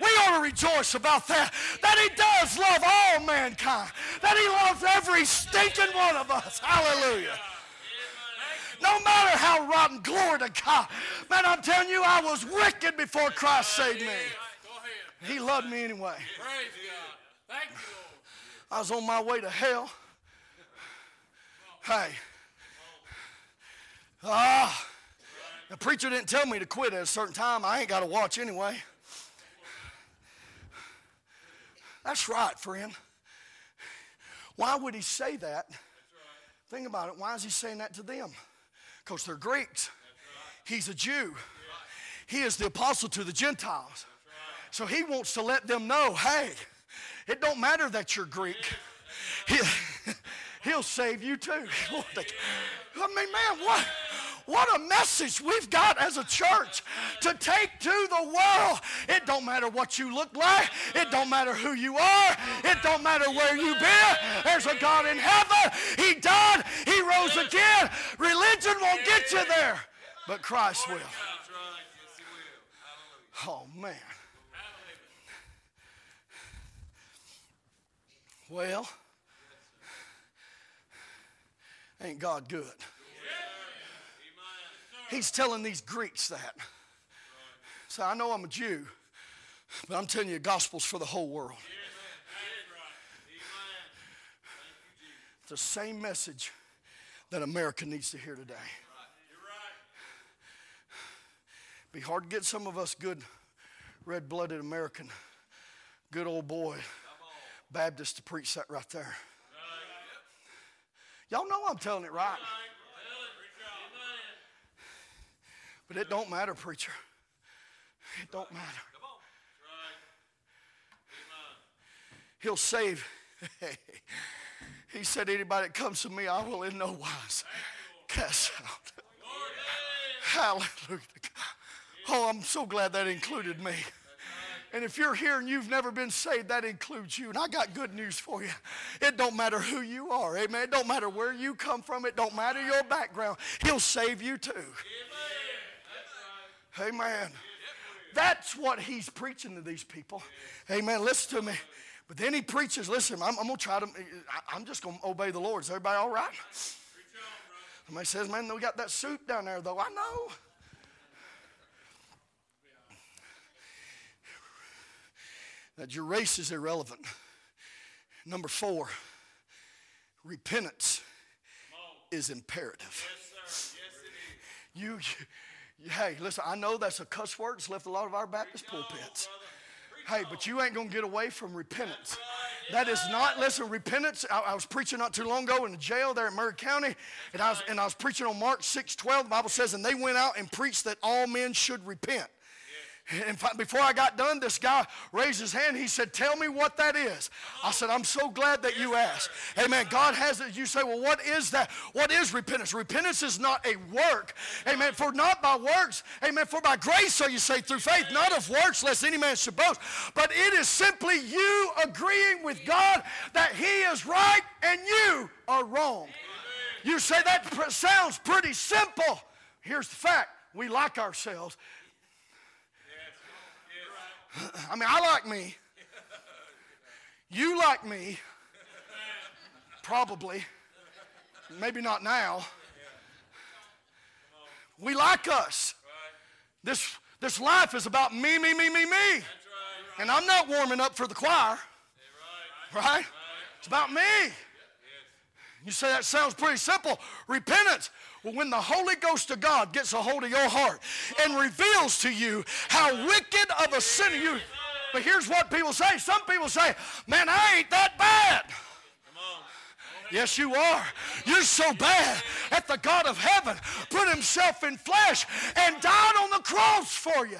[SPEAKER 2] We ought to rejoice about that. That he does love all mankind. That he loves every stinking one of us. Hallelujah. No matter how rotten, glory to God. Man, I'm telling you, I was wicked before Christ saved me. He loved me anyway. I was on my way to hell. Hey. Ah. The preacher didn't tell me to quit at a certain time. I ain't got to watch anyway. That's right, friend. Why would he say that? Think about it. Why is he saying that to them? Because they're Greeks. He's a Jew. He is the apostle to the Gentiles. So he wants to let them know, hey, it don't matter that you're Greek. He, he'll save you too. I mean, man, what? What a message we've got as a church to take to the world. It don't matter what you look like. It don't matter who you are. It don't matter where you've been. There's a God in heaven. He died. Rose again. Religion won't get you there, but Christ will. Oh, man. Well, ain't God good? He's telling these Greeks that. So I know I'm a Jew, but I'm telling you, gospel's for the whole world. The same message that America needs to hear today. Be hard to get some of us good, red blooded American, good old boy Baptist to preach that right there. Y'all know I'm telling it right. But it don't matter, preacher. It don't matter. He'll save. he said, Anybody that comes to me, I will in no wise cast out. Hallelujah. Oh, I'm so glad that included me. And if you're here and you've never been saved, that includes you. And I got good news for you. It don't matter who you are. Amen. It don't matter where you come from. It don't matter your background. He'll save you too. Amen. That's what he's preaching to these people. Amen. Listen to me. But then he preaches, listen, I'm, I'm going to try to, I'm just going to obey the Lord. Is everybody all right? Somebody says, man, we got that suit down there, though. I know. That your race is irrelevant. Number four, repentance is imperative. Yes, yes, you, you, hey, listen, I know that's a cuss word. It's left a lot of our Baptist pulpits. Hey, but you ain't going to get away from repentance. That is not, listen, repentance. I, I, was preaching not too long ago in the jail there in Murray County, and I was, and I was preaching on Mark 6 12. The Bible says, and they went out and preached that all men should repent. And before I got done, this guy raised his hand. He said, Tell me what that is. I said, I'm so glad that you asked. Amen. God has it. You say, Well, what is that? What is repentance? Repentance is not a work. Amen. For not by works. Amen. For by grace, so you say, through faith, not of works, lest any man should boast. But it is simply you agreeing with God that He is right and you are wrong. You say, That sounds pretty simple. Here's the fact we like ourselves I mean, I like me. You like me. Probably. Maybe not now. We like us. This, this life is about me, me, me, me, me. And I'm not warming up for the choir. Right? It's about me. You say that sounds pretty simple. Repentance. Well, when the Holy Ghost of God gets a hold of your heart and reveals to you how wicked of a sinner you but here's what people say. Some people say, man, I ain't that bad. Yes, you are. You're so bad that the God of heaven put himself in flesh and died on the cross for you.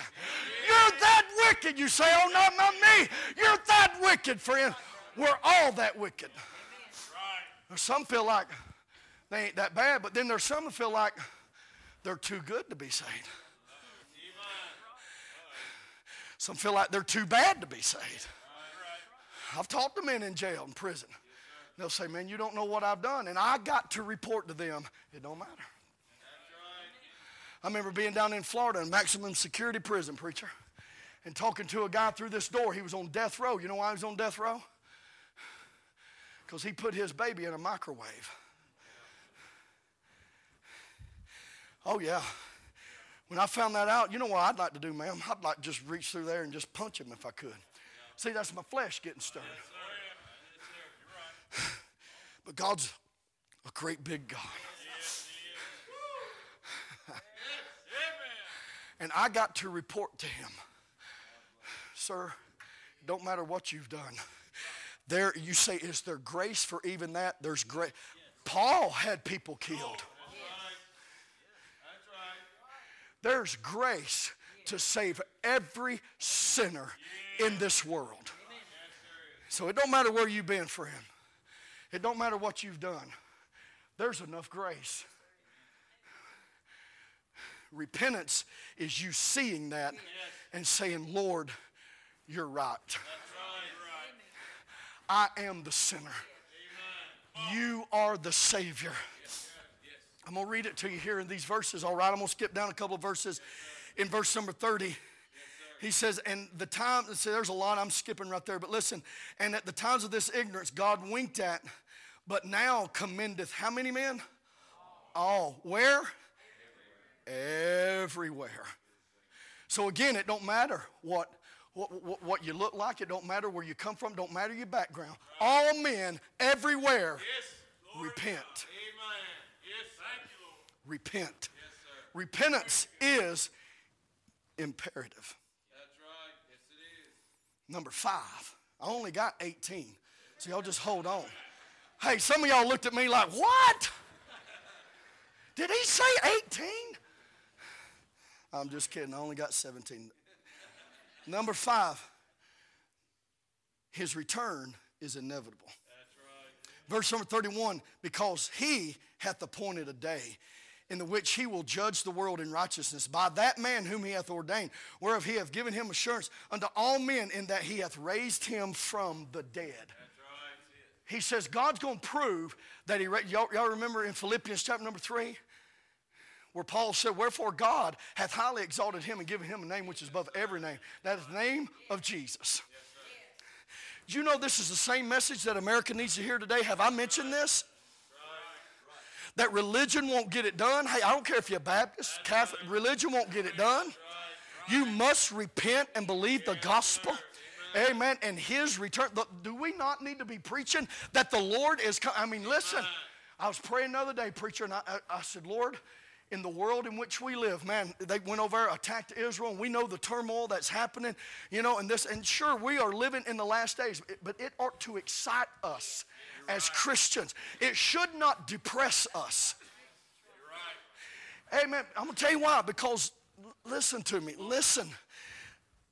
[SPEAKER 2] You're that wicked. You say, oh, not, not me. You're that wicked, friend. We're all that wicked. Some feel like they ain't that bad, but then there's some that feel like they're too good to be saved. Some feel like they're too bad to be saved. I've talked to men in jail and prison. They'll say, Man, you don't know what I've done. And I got to report to them, it don't matter. I remember being down in Florida in maximum security prison, preacher, and talking to a guy through this door. He was on death row. You know why he was on death row? Because he put his baby in a microwave. Oh, yeah. When I found that out, you know what I'd like to do, ma'am? I'd like to just reach through there and just punch him if I could. See, that's my flesh getting stirred. but God's a great big God. and I got to report to him, sir, don't matter what you've done. There, you say, is there grace for even that? There's grace. Paul had people killed. There's grace to save every sinner in this world. So it don't matter where you've been, friend. It don't matter what you've done. There's enough grace. Repentance is you seeing that and saying, Lord, you're right. I am the sinner. You are the Savior. I'm going to read it to you here in these verses, all right? I'm going to skip down a couple of verses. In verse number 30, he says, and the time, see, there's a lot I'm skipping right there, but listen, and at the times of this ignorance, God winked at, but now commendeth how many men? All. Where? Everywhere. Everywhere. So again, it don't matter what, what, what, what, you look like. It don't matter where you come from. Don't matter your background. All men everywhere yes, repent repent. Yes, Repentance is imperative.
[SPEAKER 3] That's right. Yes, it is.
[SPEAKER 2] Number five. I only got 18. So y'all just hold on. Hey, some of y'all looked at me like, what? Did he say 18? I'm just kidding. I only got 17. Number five, his return is inevitable. Right. Verse number 31 because he hath appointed a day in the which he will judge the world in righteousness by that man whom he hath ordained, whereof he hath given him assurance unto all men in that he hath raised him from the dead. He says God's going to prove that he, y'all, y'all remember in Philippians chapter number three? where Paul said, Wherefore God hath highly exalted him and given him a name which is above every name. That is the name of Jesus. Do you know this is the same message that America needs to hear today? Have I mentioned this? That religion won't get it done. Hey, I don't care if you're Baptist, Catholic, religion won't get it done. You must repent and believe the gospel. Amen. And his return. Do we not need to be preaching that the Lord is coming? I mean, listen. I was praying another day, preacher, and I, I said, Lord, in the world in which we live. Man, they went over, attacked Israel, and we know the turmoil that's happening, you know, and this, and sure, we are living in the last days, but it ought to excite us as Christians. It should not depress us. Amen. I'm going to tell you why, because listen to me, listen.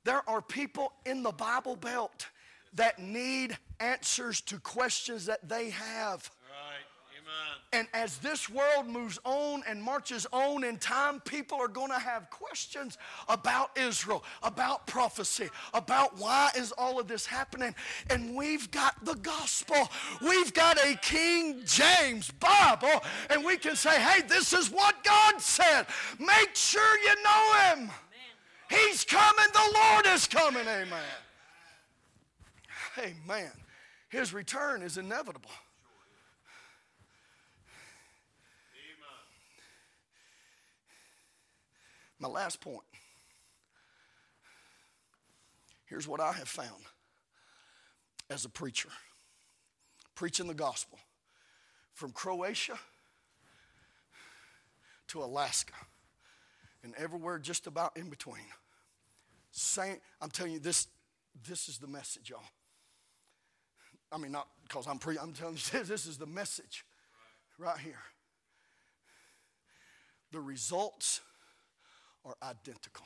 [SPEAKER 2] There are people in the Bible Belt that need answers to questions that they have. And as this world moves on and marches on in time, people are going to have questions about Israel, about prophecy, about why is all of this happening. And we've got the gospel. We've got a King James Bible, and we can say, hey, this is what God said. Make sure you know him. He's coming. The Lord is coming. Amen. Amen. His return is inevitable. My last point. Here's what I have found as a preacher preaching the gospel from Croatia to Alaska and everywhere just about in between. Same, I'm telling you, this, this is the message, y'all. I mean, not because I'm pre, I'm telling you, this is the message right here. The results are identical.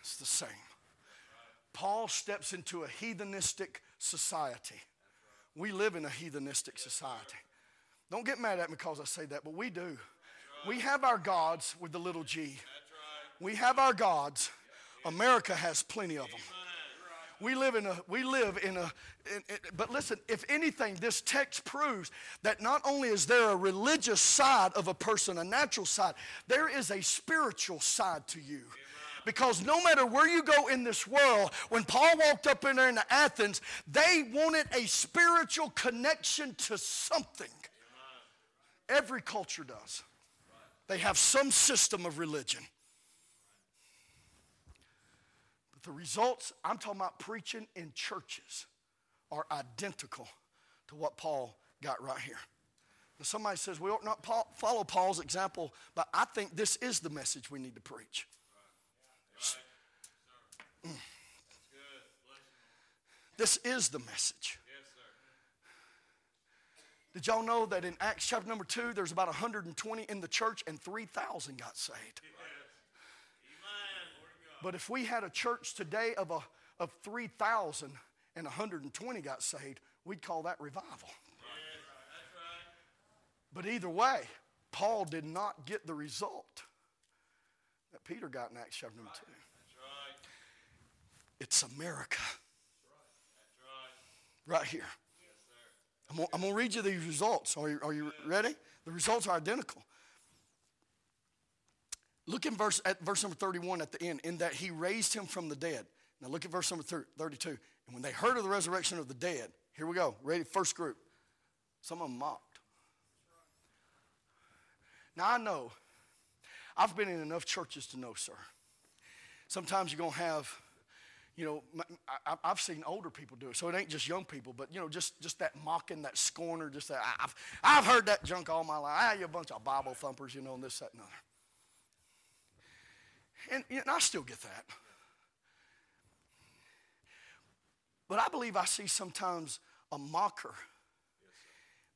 [SPEAKER 2] It's the same. Paul steps into a heathenistic society. We live in a heathenistic society. Don't get mad at me because I say that, but we do. We have our gods with the little g. We have our gods. America has plenty of them. We live in a, we live in a, in, in, but listen, if anything, this text proves that not only is there a religious side of a person, a natural side, there is a spiritual side to you. Because no matter where you go in this world, when Paul walked up in there into Athens, they wanted a spiritual connection to something. Every culture does. They have some system of religion. The results, I'm talking about preaching in churches, are identical to what Paul got right here. Now somebody says, we ought not follow Paul's example, but I think this is the message we need to preach. Mm. This is the message. Did y'all know that in Acts chapter number 2, there's about 120 in the church and 3,000 got saved? But if we had a church today of, a, of 3,000 and 120 got saved, we'd call that revival. But either way, Paul did not get the result that Peter got in Acts chapter number 2. It's America. Right here. I'm going, to read you these results. Are you, are you ready? The results are identical. Look in verse, at verse number 31 at the end, in that he raised him from the dead. Now look at verse number 32. And when they heard of the resurrection of the dead, here we go. Ready? First group. Some of them mocked. Now I know, I've been in enough churches to know, sir. Sometimes you're going to have, you know, I've seen older people do it, so it ain't just young people, but you know, just just that mocking, that scorner, just that. I've I've heard that junk all my life. Ah, you a bunch of Bible thumpers, you know, and this, that, and other. And, and I still get that. But I believe I see sometimes a mocker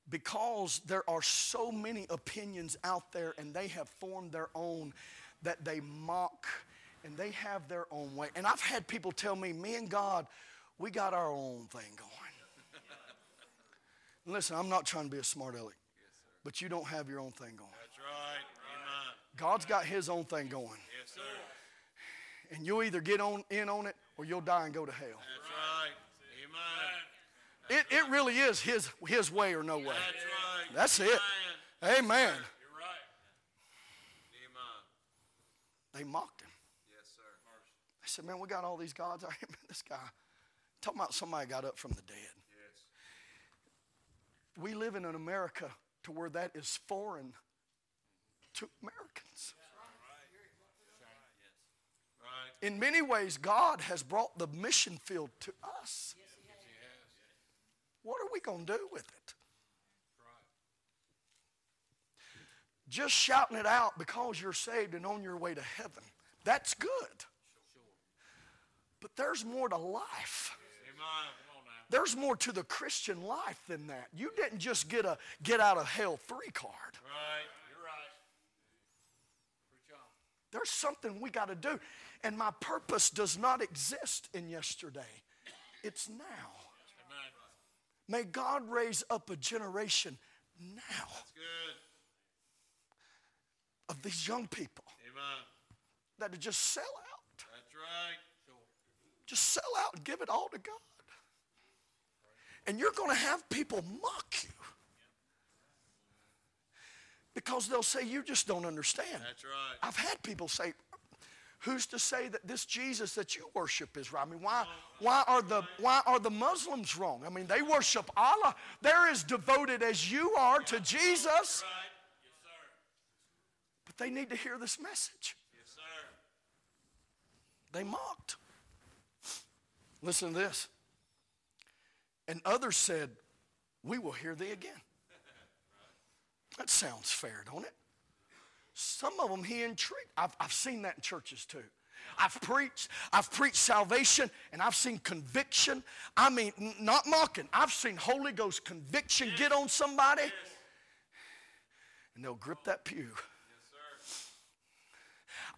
[SPEAKER 2] because there are so many opinions out there and they have formed their own that they mock and they have their own way. And I've had people tell me, me and God, we got our own thing going. Listen, I'm not trying to be a smart aleck, but you don't have your own thing going.
[SPEAKER 3] That's right.
[SPEAKER 2] God's got his own thing going.
[SPEAKER 3] Yes, sir.
[SPEAKER 2] And you'll either get on in on it or you'll die and go to hell.
[SPEAKER 3] That's right. Amen.
[SPEAKER 2] It, it really is his, his way or no way.
[SPEAKER 3] That's right.
[SPEAKER 2] That's it.
[SPEAKER 3] Amen.
[SPEAKER 2] Amen.
[SPEAKER 3] You're right. Amen.
[SPEAKER 2] They mocked him.
[SPEAKER 3] Yes, sir.
[SPEAKER 2] They said, Man, we got all these gods. I remember this guy. Talking about somebody got up from the dead.
[SPEAKER 3] Yes.
[SPEAKER 2] We live in an America to where that is foreign to Americans. In many ways, God has brought the mission field to us. What are we going to do with it? Just shouting it out because you're saved and on your way to heaven. That's good. But there's more to life.
[SPEAKER 3] Amen. Come on now.
[SPEAKER 2] There's more to the Christian life than that. You didn't just get a get out of hell free card.
[SPEAKER 3] Right.
[SPEAKER 2] There's something we got to do. And my purpose does not exist in yesterday, it's now. May God raise up a generation now of these young people
[SPEAKER 3] Amen.
[SPEAKER 2] that would just sell out.
[SPEAKER 3] That's right.
[SPEAKER 2] Just sell out and give it all to God. And you're going to have people mock you because they'll say, You just don't understand.
[SPEAKER 3] That's right.
[SPEAKER 2] I've had people say, Who's to say that this Jesus that you worship is right? I mean, why, why, are the, why are the Muslims wrong? I mean, they worship Allah. They're as devoted as you are to Jesus,
[SPEAKER 3] Right. Yes,
[SPEAKER 2] but they need to hear this message.
[SPEAKER 3] Yes.
[SPEAKER 2] They mocked. Listen to this. And others said, We will hear thee again. That sounds fair, don't it? Some of them he intrigued. I've, I've seen that in churches too. I've preached, I've preached salvation, and I've seen conviction. I mean, n- not mocking. I've seen Holy Ghost conviction get on somebody, and they'll grip that pew.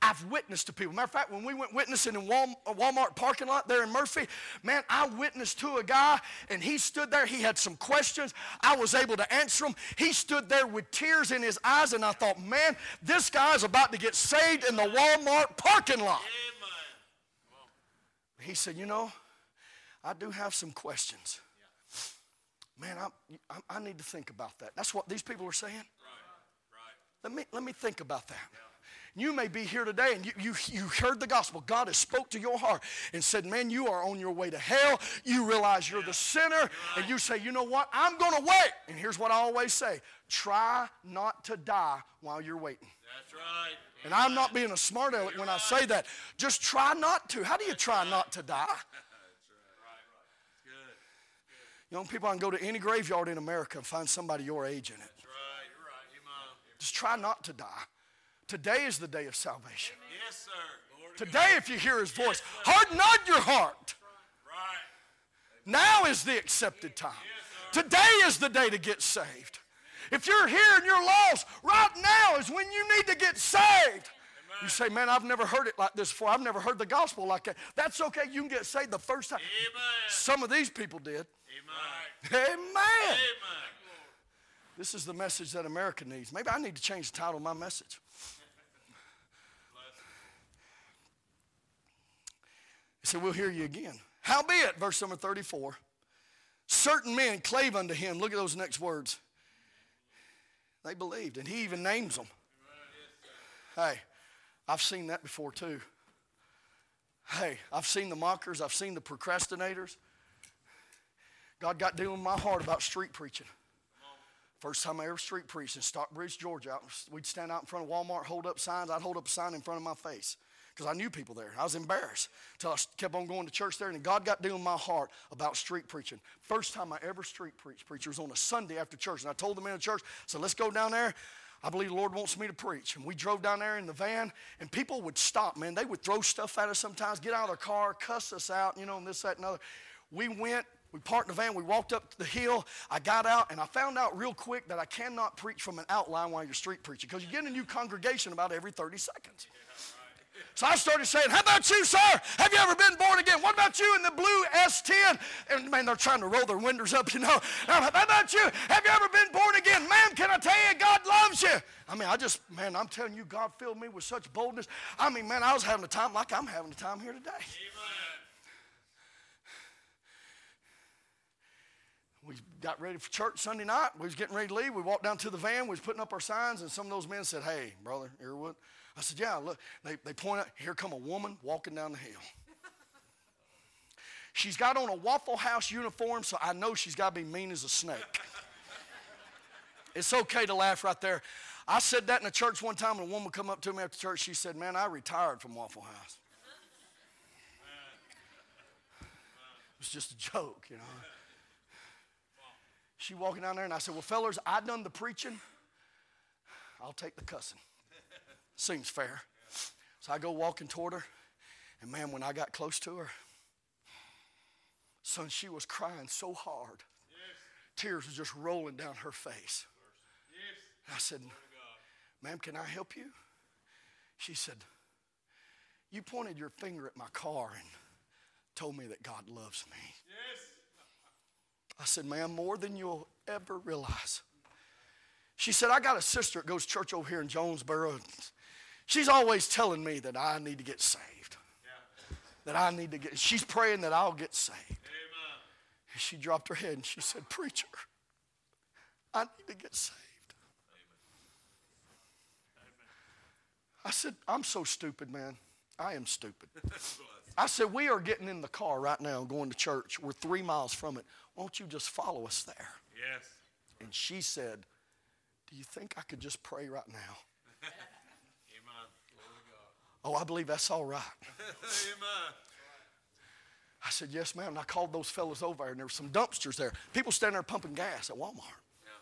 [SPEAKER 2] I've witnessed to people. Matter of fact, when we went witnessing in uh, Walmart parking lot there in Murphy, man, I witnessed to a guy and he stood there. He had some questions. I was able to answer them. He stood there with tears in his eyes, and I thought, man, this guy is about to get saved in the Walmart parking lot.
[SPEAKER 3] Amen.
[SPEAKER 2] He said, You know, I do have some questions. Man, I, I, I need to think about that. That's what these people are saying.
[SPEAKER 3] Right. Right.
[SPEAKER 2] Let me, let me think about that. You may be here today and you, you, you heard the gospel. God has spoke to your heart and said, man, you are on your way to hell. You realize you're the sinner. And you say, you know what? I'm going to wait. And here's what I always say. Try not to die while you're waiting.
[SPEAKER 3] That's right.
[SPEAKER 2] And I'm not being a smart aleck when I say that. Just try not to. How do you try not to die?
[SPEAKER 3] Good.
[SPEAKER 2] Young people, I can go to any graveyard in America and find somebody your age in it.
[SPEAKER 3] That's right. You're right. Amen.
[SPEAKER 2] Just try not to die. Today is the day of salvation.
[SPEAKER 3] Yes, sir. Lord
[SPEAKER 2] Today, if you hear his voice, harden not your heart.
[SPEAKER 3] Right.
[SPEAKER 2] Now is the accepted time. Today is the day to get saved. If you're here and you're lost, right now is when you need to get saved. You say, man, I've never heard it like this before. I've never heard the gospel like that. That's okay. You can get saved the first time.
[SPEAKER 3] Amen.
[SPEAKER 2] Some of these people did.
[SPEAKER 3] Amen.
[SPEAKER 2] Amen.
[SPEAKER 3] Amen.
[SPEAKER 2] This is the message that America needs. Maybe I need to change the title of my message. Said, We'll hear you again. Howbeit, verse number 34, certain men clave unto him. Look at those next words. They believed, and he even names them. Hey, I've seen that before too. Hey, I've seen the mockers, I've seen the procrastinators. God got dealing with my heart about street preaching. First time I ever street preached in Stockbridge, Georgia. We'd stand out in front of Walmart, hold up signs. I'd hold up a sign in front of my face because I knew people there. I was embarrassed until I kept on going to church there. And God got with my heart about street preaching. First time I ever street preached, preacher was on a Sunday after church. And I told the men in church, said, let's go down there. I believe the Lord wants me to preach. And we drove down there in the van, and people would stop, man. They would throw stuff at us sometimes, get out of their car, cuss us out, you know, and this, that, and other. We went We parked the van, we walked up the hill. I got out, and I found out real quick that I cannot preach from an outline while you're street preaching because you get a new congregation about every 30 seconds. So I started saying, How about you, sir? Have you ever been born again? What about you in the blue S10? And man, they're trying to roll their windows up, you know. How about you? Have you ever been born again? Man, can I tell you, God loves you. I mean, I just, man, I'm telling you, God filled me with such boldness. I mean, man, I was having a time like I'm having a time here today. we got ready for church Sunday night. We was getting ready to leave. We walked down to the van. We was putting up our signs, and some of those men said, "Hey, brother Earwood." I said, "Yeah, look." They, they point out, here come a woman walking down the hill. She's got on a Waffle House uniform, so I know she's got to be mean as a snake. it's okay to laugh right there. I said that in a church one time, and a woman come up to me after church. She said, "Man, I retired from Waffle House." It was just a joke, you know. She walking down there, and I said, Well, fellers, I done the preaching. I'll take the cussing. Seems fair. So I go walking toward her, and man, when I got close to her, son, she was crying so hard. Tears were just rolling down her face. I said, Ma'am, can I help you? She said, You pointed your finger at my car and told me that God loves me. I said, ma'am, more than you'll ever realize. She said, I got a sister that goes church over here in Jonesboro. She's always telling me that I need to get saved. That I need to get, she's praying that I'll get saved. And she dropped her head and she said, Preacher, I need to get saved. I said, I'm so stupid, man. I am stupid. I said, We are getting in the car right now going to church. We're three miles from it. Won't you just follow us there?
[SPEAKER 3] Yes.
[SPEAKER 2] And she said, Do you think I could just pray right now?
[SPEAKER 3] Amen. Glory to
[SPEAKER 2] Oh, I believe that's all right.
[SPEAKER 3] Amen.
[SPEAKER 2] I said, Yes, ma'am. And I called those fellows over there, and there were some dumpsters there. People standing there pumping gas at Walmart.
[SPEAKER 3] Yeah.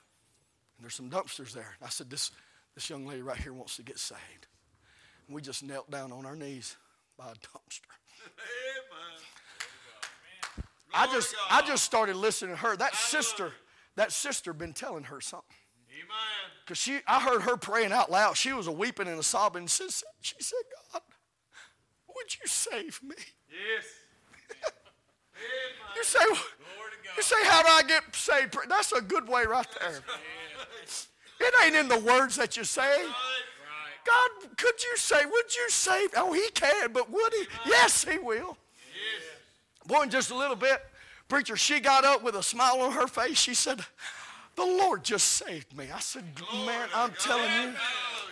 [SPEAKER 2] And there's some dumpsters there. And I said, this, this young lady right here wants to get saved. And we just knelt down on our knees by a dumpster.
[SPEAKER 3] Amen.
[SPEAKER 2] I just, I just started listening to her. That sister, that sister been telling her something. Because she, I heard her praying out loud. She was a weeping and a sobbing. She said, she said, God, would you save me?
[SPEAKER 3] Yes.
[SPEAKER 2] You say,
[SPEAKER 3] Glory to God.
[SPEAKER 2] you say, how do I get saved? That's a good way right there. It ain't in the words that you say. God, could you say, would you save? Oh, he can, but would he? Yes, he will.
[SPEAKER 3] Yes.
[SPEAKER 2] Boy, in just a little bit, preacher, she got up with a smile on her face. She said, The Lord just saved me. I said, Man, I'm telling you,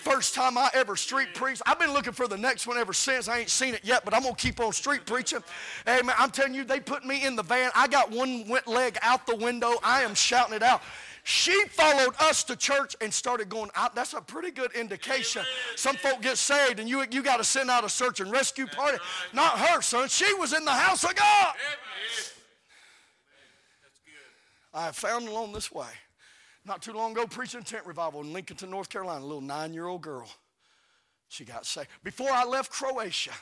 [SPEAKER 2] first time I ever street preached. I've been looking for the next one ever since. I ain't seen it yet, but I'm going to keep on street preaching. Hey, man, I'm telling you, they put me in the van. I got one wet leg out the window. I am shouting it out. She followed us to church and started going out. That's a pretty good indication. Some folk get saved and you, you got to send out a search and rescue party. Not her, son. She was in the house of God.
[SPEAKER 3] Yes. That's good.
[SPEAKER 2] I have found along this way. Not too long ago, preaching tent revival in Lincolnton, North Carolina, a little nine year old girl. She got saved. Before I left Croatia,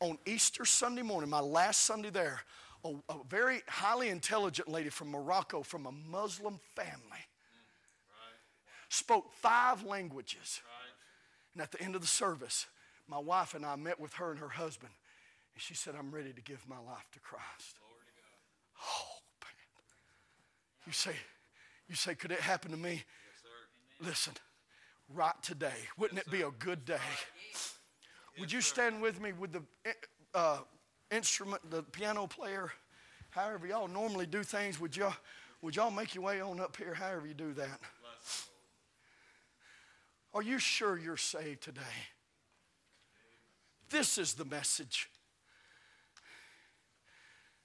[SPEAKER 2] on Easter Sunday morning, my last Sunday there, a, a very highly intelligent lady from Morocco, from a Muslim family, spoke five languages. And at the end of the service, my wife and I met with her and her husband, and she said, I'm ready to give my life to Christ. Oh, man. You say, you say, could it happen to me? Listen, right today, wouldn't it be a good day? Would you stand with me with the uh, instrument, the piano player, however y'all normally do things? Would y'all, would y'all make your way on up here, however you do that? Are you sure you're saved today? This is the message.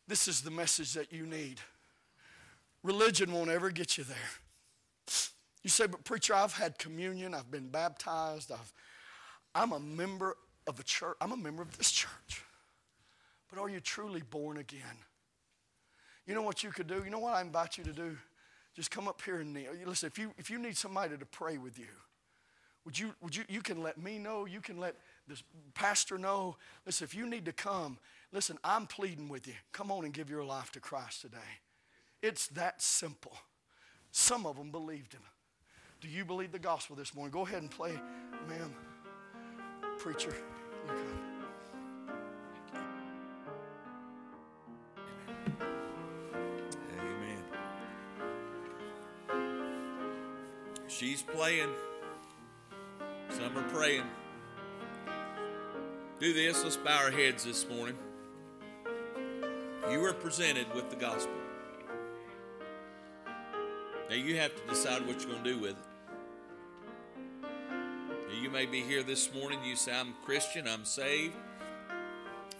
[SPEAKER 2] This is the message that you need. Religion won't ever get you there. You say, but preacher, I've had communion, I've been baptized, I've, I'm a member of a church, I'm a member of this church. But are you truly born again? You know what you could do? You know what I invite you to do? Just come up here and kneel. Listen, if you, if you need somebody to pray with you, would you, would you, you can let me know, you can let This pastor, know. Listen, if you need to come, listen, I'm pleading with you. Come on and give your life to Christ today. It's that simple. Some of them believed him. Do you believe the gospel this morning? Go ahead and play, ma'am. Preacher, you come.
[SPEAKER 1] Amen. She's playing. Some are praying. Do this. Let's bow our heads this morning. You are presented with the gospel. Now you have to decide what you're going to do with it. Now, you may be here this morning. You say, I'm Christian. I'm saved.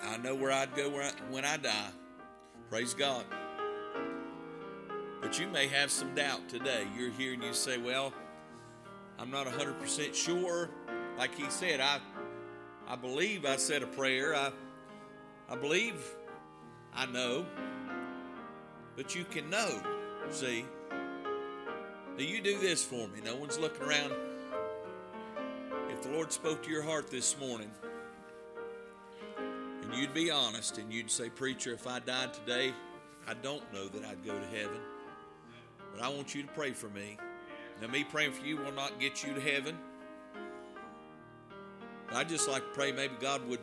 [SPEAKER 1] I know where I'd go when I die. Praise God. But you may have some doubt today. You're here and you say, Well, I'm not 100% sure. Like he said, I, I believe I said a prayer. I, I believe I know. But you can know, see. Now you do this for me. No one's looking around. If the Lord spoke to your heart this morning, and you'd be honest and you'd say, Preacher, if I died today, I don't know that I'd go to heaven. But I want you to pray for me. Now, me praying for you will not get you to heaven. I'd just like to pray maybe God would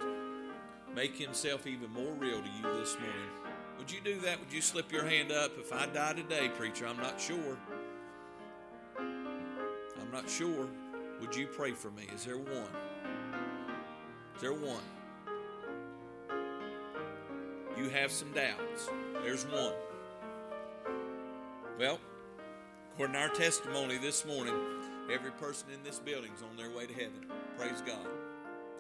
[SPEAKER 1] make himself even more real to you this morning. Would you do that? Would you slip your hand up? If I die today, preacher, I'm not sure. Not sure. Would you pray for me? Is there one? Is there one? You have some doubts. There's one. Well, according to our testimony this morning, every person in this building is on their way to heaven. Praise God.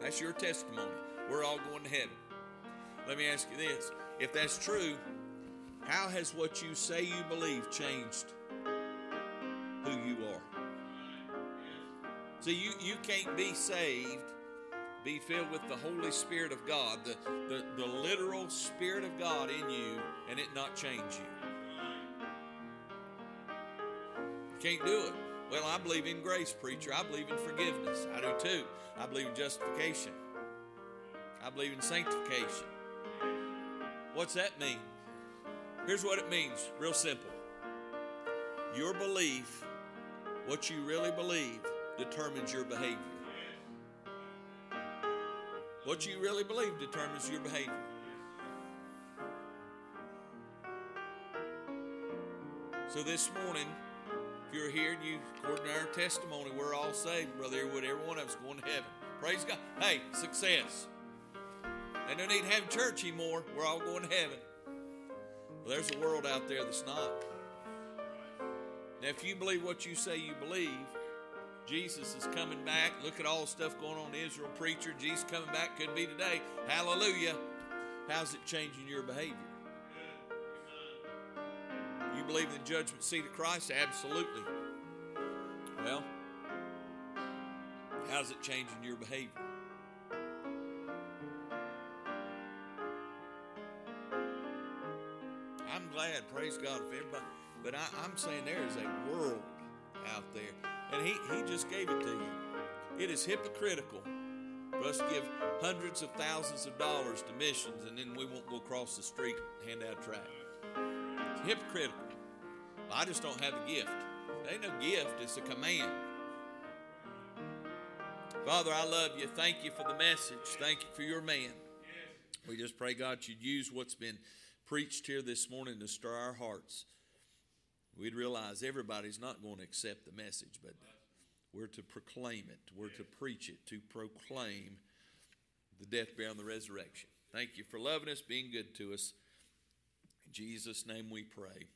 [SPEAKER 1] That's your testimony. We're all going to heaven. Let me ask you this if that's true, how has what you say you believe changed who you are? See, you, you can't be saved, be filled with the Holy Spirit of God, the, the, the literal Spirit of God in you, and it not change you. you. Can't do it. Well, I believe in grace, preacher. I believe in forgiveness. I do too. I believe in justification. I believe in sanctification. What's that mean? Here's what it means real simple. Your belief, what you really believe, determines your behavior. What you really believe determines your behavior. So this morning, if you're here and you, according to our testimony, we're all saved, Brother Airwood, every one of us going to heaven. Praise God. Hey, success. They don't need to have church anymore. We're all going to heaven. Well, there's a world out there that's not. Now, if you believe what you say you believe, Jesus is coming back. Look at all the stuff going on in Israel. Preacher, Jesus coming back could be today. Hallelujah. How's it changing your behavior? You believe in the judgment seat of Christ? Absolutely. Well, how's it changing your behavior? I'm glad, praise God, if everybody, but I, I'm saying there is a world out there, and he, he just gave it to you. It is hypocritical for us to give hundreds of thousands of dollars to missions and then we won't go across the street and hand out tract. It's hypocritical. I just don't have the gift. It ain't no gift, it's a command. Father, I love you. Thank you for the message. Thank you for your man. We just pray, God, you'd use what's been preached here this morning to stir our hearts. We'd realize everybody's not going to accept the message, but we're to proclaim it, we're to preach it, to proclaim the death, burial, and the resurrection. Thank you for loving us, being good to us. In Jesus' name we pray.